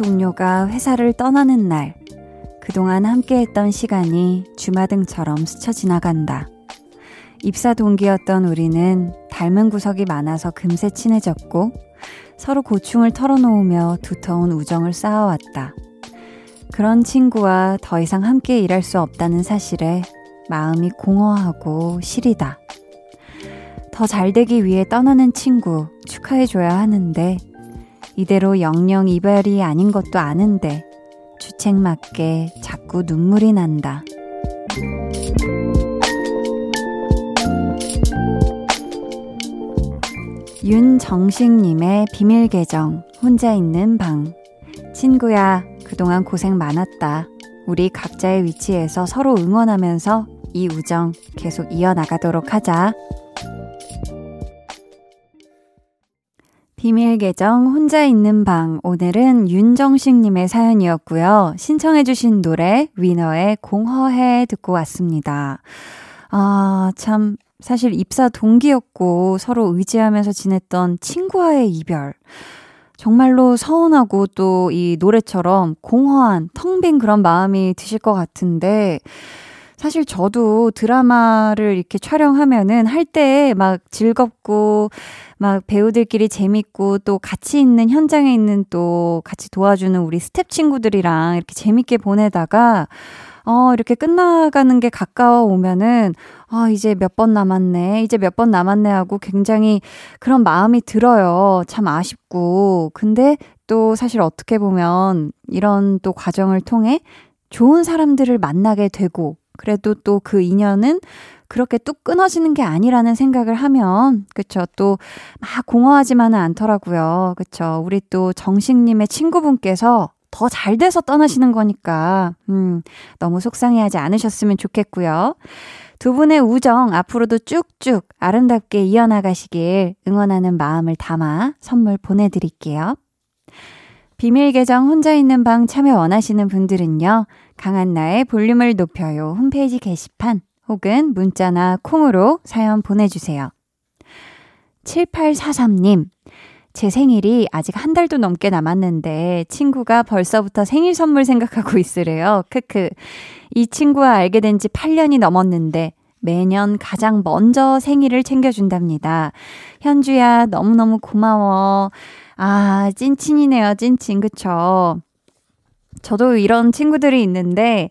동료가 회사를 떠나는 날, 그동안 함께했던 시간이 주마등처럼 스쳐 지나간다. 입사 동기였던 우리는 닮은 구석이 많아서 금세 친해졌고, 서로 고충을 털어놓으며 두터운 우정을 쌓아왔다. 그런 친구와 더 이상 함께 일할 수 없다는 사실에 마음이 공허하고 시리다. 더 잘 되기 위해 떠나는 친구 축하해줘야 하는데, 이대로 영영 이별이 아닌 것도 아는데 주책 맞게 자꾸 눈물이 난다. 윤정식님의 비밀 계정 혼자 있는 방 친구야 그동안 고생 많았다. 우리 각자의 위치에서 서로 응원하면서 이 우정 계속 이어나가도록 하자. 비밀 계정 혼자 있는 방 오늘은 윤정식 님의 사연이었고요. 신청해 주신 노래 위너의 공허해 듣고 왔습니다. 아 참 사실 입사 동기였고 서로 의지하면서 지냈던 친구와의 이별. 정말로 서운하고 또 이 노래처럼 공허한 텅 빈 그런 마음이 드실 것 같은데 사실 저도 드라마를 이렇게 촬영하면은 할 때 막 즐겁고 막 배우들끼리 재밌고 또 같이 있는 현장에 있는 또 같이 도와주는 우리 스텝 친구들이랑 이렇게 재밌게 보내다가 어, 이렇게 끝나가는 게 가까워 오면은, 아, 이제 몇 번 남았네, 이제 몇 번 남았네 하고 굉장히 그런 마음이 들어요. 참 아쉽고. 근데 또 사실 어떻게 보면 이런 또 과정을 통해 좋은 사람들을 만나게 되고, 그래도 또 그 인연은 그렇게 뚝 끊어지는 게 아니라는 생각을 하면, 그쵸. 또 막 공허하지만은 않더라고요. 그쵸. 우리 또 정식님의 친구분께서 더 잘 돼서 떠나시는 거니까, 음, 너무 속상해하지 않으셨으면 좋겠고요. 두 분의 우정 앞으로도 쭉쭉 아름답게 이어나가시길 응원하는 마음을 담아 선물 보내드릴게요. 비밀 계정 혼자 있는 방 참여 원하시는 분들은요, 강한나의 볼륨을 높여요 홈페이지 게시판 혹은 문자나 콩으로 사연 보내주세요. 7843님, 제 생일이 아직 한 달도 넘게 남았는데 친구가 벌써부터 생일 선물 생각하고 있으래요. 크크. 이 친구와 알게 된 지 8년이 넘었는데 매년 가장 먼저 생일을 챙겨준답니다. 현주야, 너무너무 고마워. 아, 찐친이네요, 찐친. 그쵸? 저도 이런 친구들이 있는데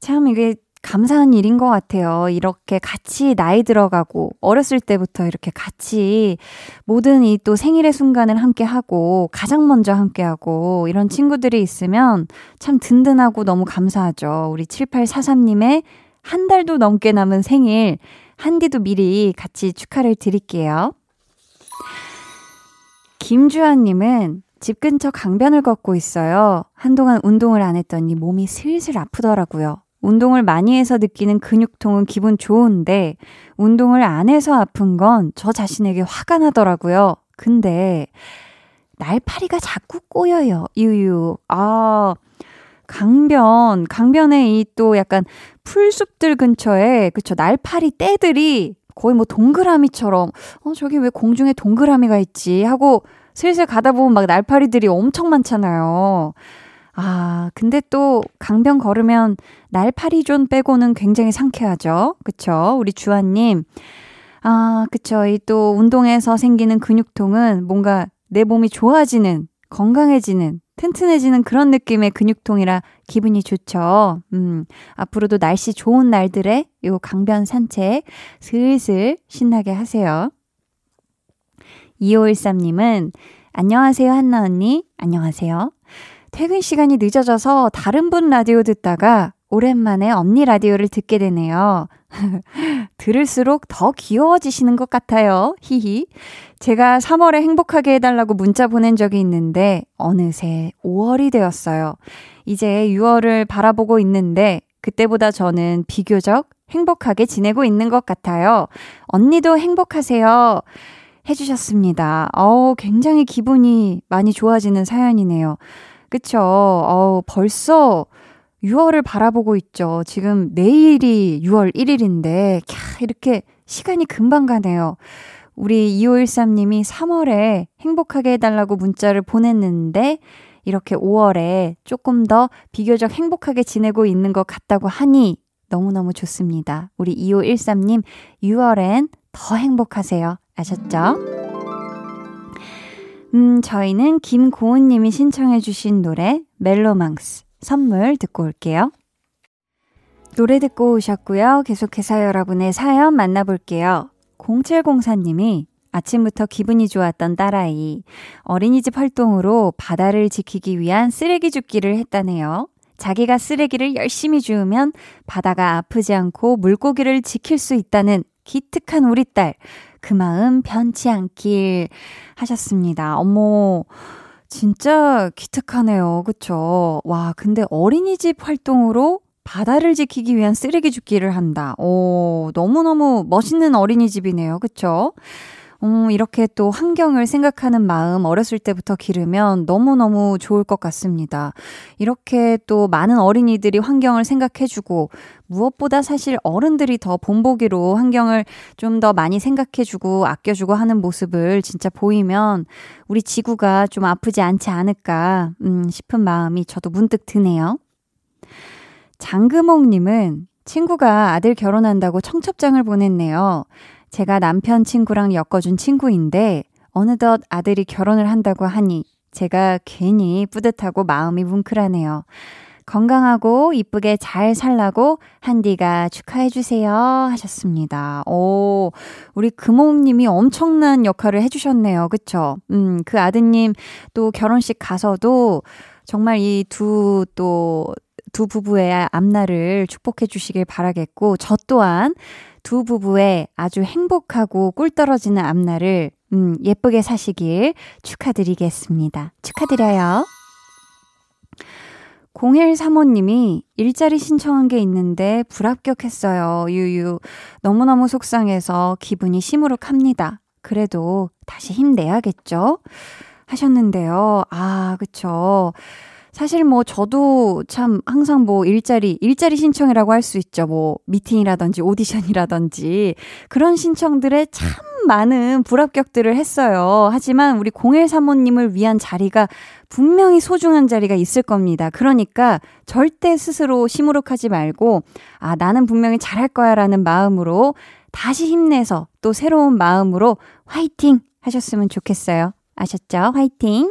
참 이게 감사한 일인 것 같아요. 이렇게 같이 나이 들어가고, 어렸을 때부터 이렇게 같이 모든 이 또 생일의 순간을 함께 하고, 가장 먼저 함께 하고, 이런 친구들이 있으면 참 든든하고 너무 감사하죠. 우리 7843님의 한 달도 넘게 남은 생일, 한디도 미리 같이 축하를 드릴게요. 김주환님은 집 근처 강변을 걷고 있어요. 한동안 운동을 안 했더니 몸이 슬슬 아프더라고요. 운동을 많이 해서 느끼는 근육통은 기분 좋은데 운동을 안 해서 아픈 건 저 자신에게 화가 나더라고요. 근데 날파리가 자꾸 꼬여요. 유유. 아, 강변, 강변에 이 또 약간 풀숲들 근처에 그쵸 날파리 떼들이 거의 뭐 동그라미처럼 어 저기 왜 공중에 동그라미가 있지 하고 슬슬 가다 보면 막 날파리들이 엄청 많잖아요. 아, 근데 또 강변 걸으면 날파리존 빼고는 굉장히 상쾌하죠. 그쵸? 우리 주아님. 아, 그쵸. 이 또 운동에서 생기는 근육통은 뭔가 내 몸이 좋아지는, 건강해지는, 튼튼해지는 그런 느낌의 근육통이라 기분이 좋죠. 음, 앞으로도 날씨 좋은 날들에 요 강변 산책 슬슬 신나게 하세요. 2513님은 안녕하세요, 한나 언니. 안녕하세요. 퇴근 시간이 늦어져서 다른 분 라디오 듣다가 오랜만에 언니 라디오를 듣게 되네요. 들을수록 더 귀여워지시는 것 같아요. 히히. 제가 3월에 행복하게 해달라고 문자 보낸 적이 있는데 어느새 5월이 되었어요. 이제 6월을 바라보고 있는데 그때보다 저는 비교적 행복하게 지내고 있는 것 같아요. 언니도 행복하세요. 해주셨습니다. 어우, 굉장히 기분이 많이 좋아지는 사연이네요. 그쵸. 어우, 벌써 6월을 바라보고 있죠. 지금 내일이 6월 1일인데, 캬, 이렇게 시간이 금방 가네요. 우리 2513님이 3월에 행복하게 해달라고 문자를 보냈는데, 이렇게 5월에 조금 더 비교적 행복하게 지내고 있는 것 같다고 하니 너무너무 좋습니다. 우리 2513님, 6월엔 더 행복하세요. 아셨죠? 음, 저희는 김고은님이 신청해주신 노래, 멜로망스, 선물 듣고 올게요. 노래 듣고 오셨고요. 계속해서 여러분의 사연 만나볼게요. 0704님이 아침부터 기분이 좋았던 딸아이. 어린이집 활동으로 바다를 지키기 위한 쓰레기 줍기를 했다네요. 자기가 쓰레기를 열심히 주우면 바다가 아프지 않고 물고기를 지킬 수 있다는 기특한 우리 딸. 그 마음 변치 않길 하셨습니다. 어머, 진짜 기특하네요. 그쵸? 와, 근데 어린이집 활동으로 바다를 지키기 위한 쓰레기 줍기를 한다. 오, 너무너무 멋있는 어린이집이네요. 그쵸? 음, 이렇게 또 환경을 생각하는 마음 어렸을 때부터 기르면 너무너무 좋을 것 같습니다. 이렇게 또 많은 어린이들이 환경을 생각해주고 무엇보다 사실 어른들이 더 본보기로 환경을 좀 더 많이 생각해주고 아껴주고 하는 모습을 진짜 보이면 우리 지구가 좀 아프지 않지 않을까, 음, 싶은 마음이 저도 문득 드네요. 장금옥님은 친구가 아들 결혼한다고 청첩장을 보냈네요. 제가 남편 친구랑 엮어준 친구인데 어느덧 아들이 결혼을 한다고 하니 제가 괜히 뿌듯하고 마음이 뭉클하네요. 건강하고 이쁘게 잘 살라고 한디가 축하해주세요 하셨습니다. 오, 우리 금옥님이 엄청난 역할을 해주셨네요. 그쵸? 음, 그 아드님 또 결혼식 가서도 정말 이 두 또, 두 부부의 앞날을 축복해 주시길 바라겠고, 저 또한 두 부부의 아주 행복하고 꿀 떨어지는 앞날을 음, 예쁘게 사시길 축하드리겠습니다. 축하드려요. 0135님이 일자리 신청한 게 있는데 불합격했어요. 유유. 너무너무 속상해서 기분이 시무룩합니다. 그래도 다시 힘내야겠죠? 하셨는데요. 아, 그쵸. 사실 뭐 저도 참 항상 뭐 일자리, 일자리 신청이라고 할 수 있죠. 뭐 미팅이라든지 오디션이라든지 그런 신청들에 참 많은 불합격들을 했어요. 하지만 우리 0135님을 위한 자리가 분명히 소중한 자리가 있을 겁니다. 그러니까 절대 스스로 시무룩하지 말고 아, 나는 분명히 잘할 거야 라는 마음으로 다시 힘내서 또 새로운 마음으로 화이팅 하셨으면 좋겠어요. 아셨죠? 화이팅!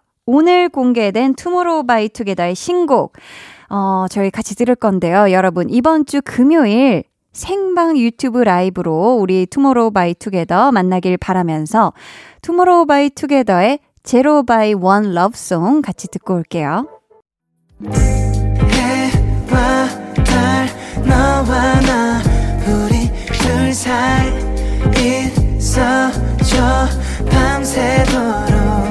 오늘 공개된 투모로우 바이 투게더의 신곡, 어, 저희 같이 들을 건데요. 여러분, 이번 주 금요일 생방 유튜브 라이브로 우리 투모로우 바이 투게더 만나길 바라면서 투모로우 바이 투게더의 Zero by One Lovesong 같이 듣고 올게요. 해와 달 너와 나 우리 둘 사이 있어줘 밤새도록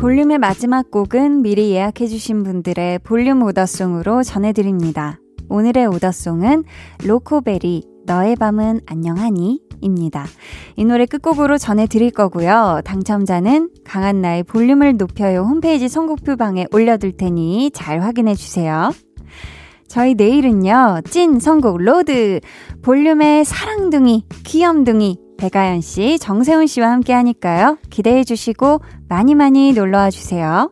볼륨의 마지막 곡은 미리 예약해주신 분들의 볼륨 오더송으로 전해드립니다. 오늘의 오더송은 로코베리, 너의 밤은 안녕하니? 입니다. 이 노래 끝곡으로 전해드릴 거고요. 당첨자는 강한나의 볼륨을 높여요 홈페이지 선곡표 방에 올려둘 테니 잘 확인해주세요. 저희 내일은요, 찐 선곡 로드! 볼륨의 사랑둥이, 귀염둥이, 백아연 씨, 정세운 씨와 함께 하니까요. 기대해 주시고 많이 많이 놀러 와 주세요.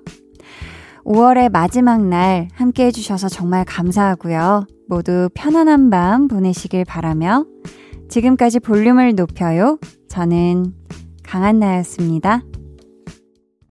5월의 마지막 날 함께 해주셔서 정말 감사하고요. 모두 편안한 밤 보내시길 바라며 지금까지 볼륨을 높여요. 저는 강한나였습니다.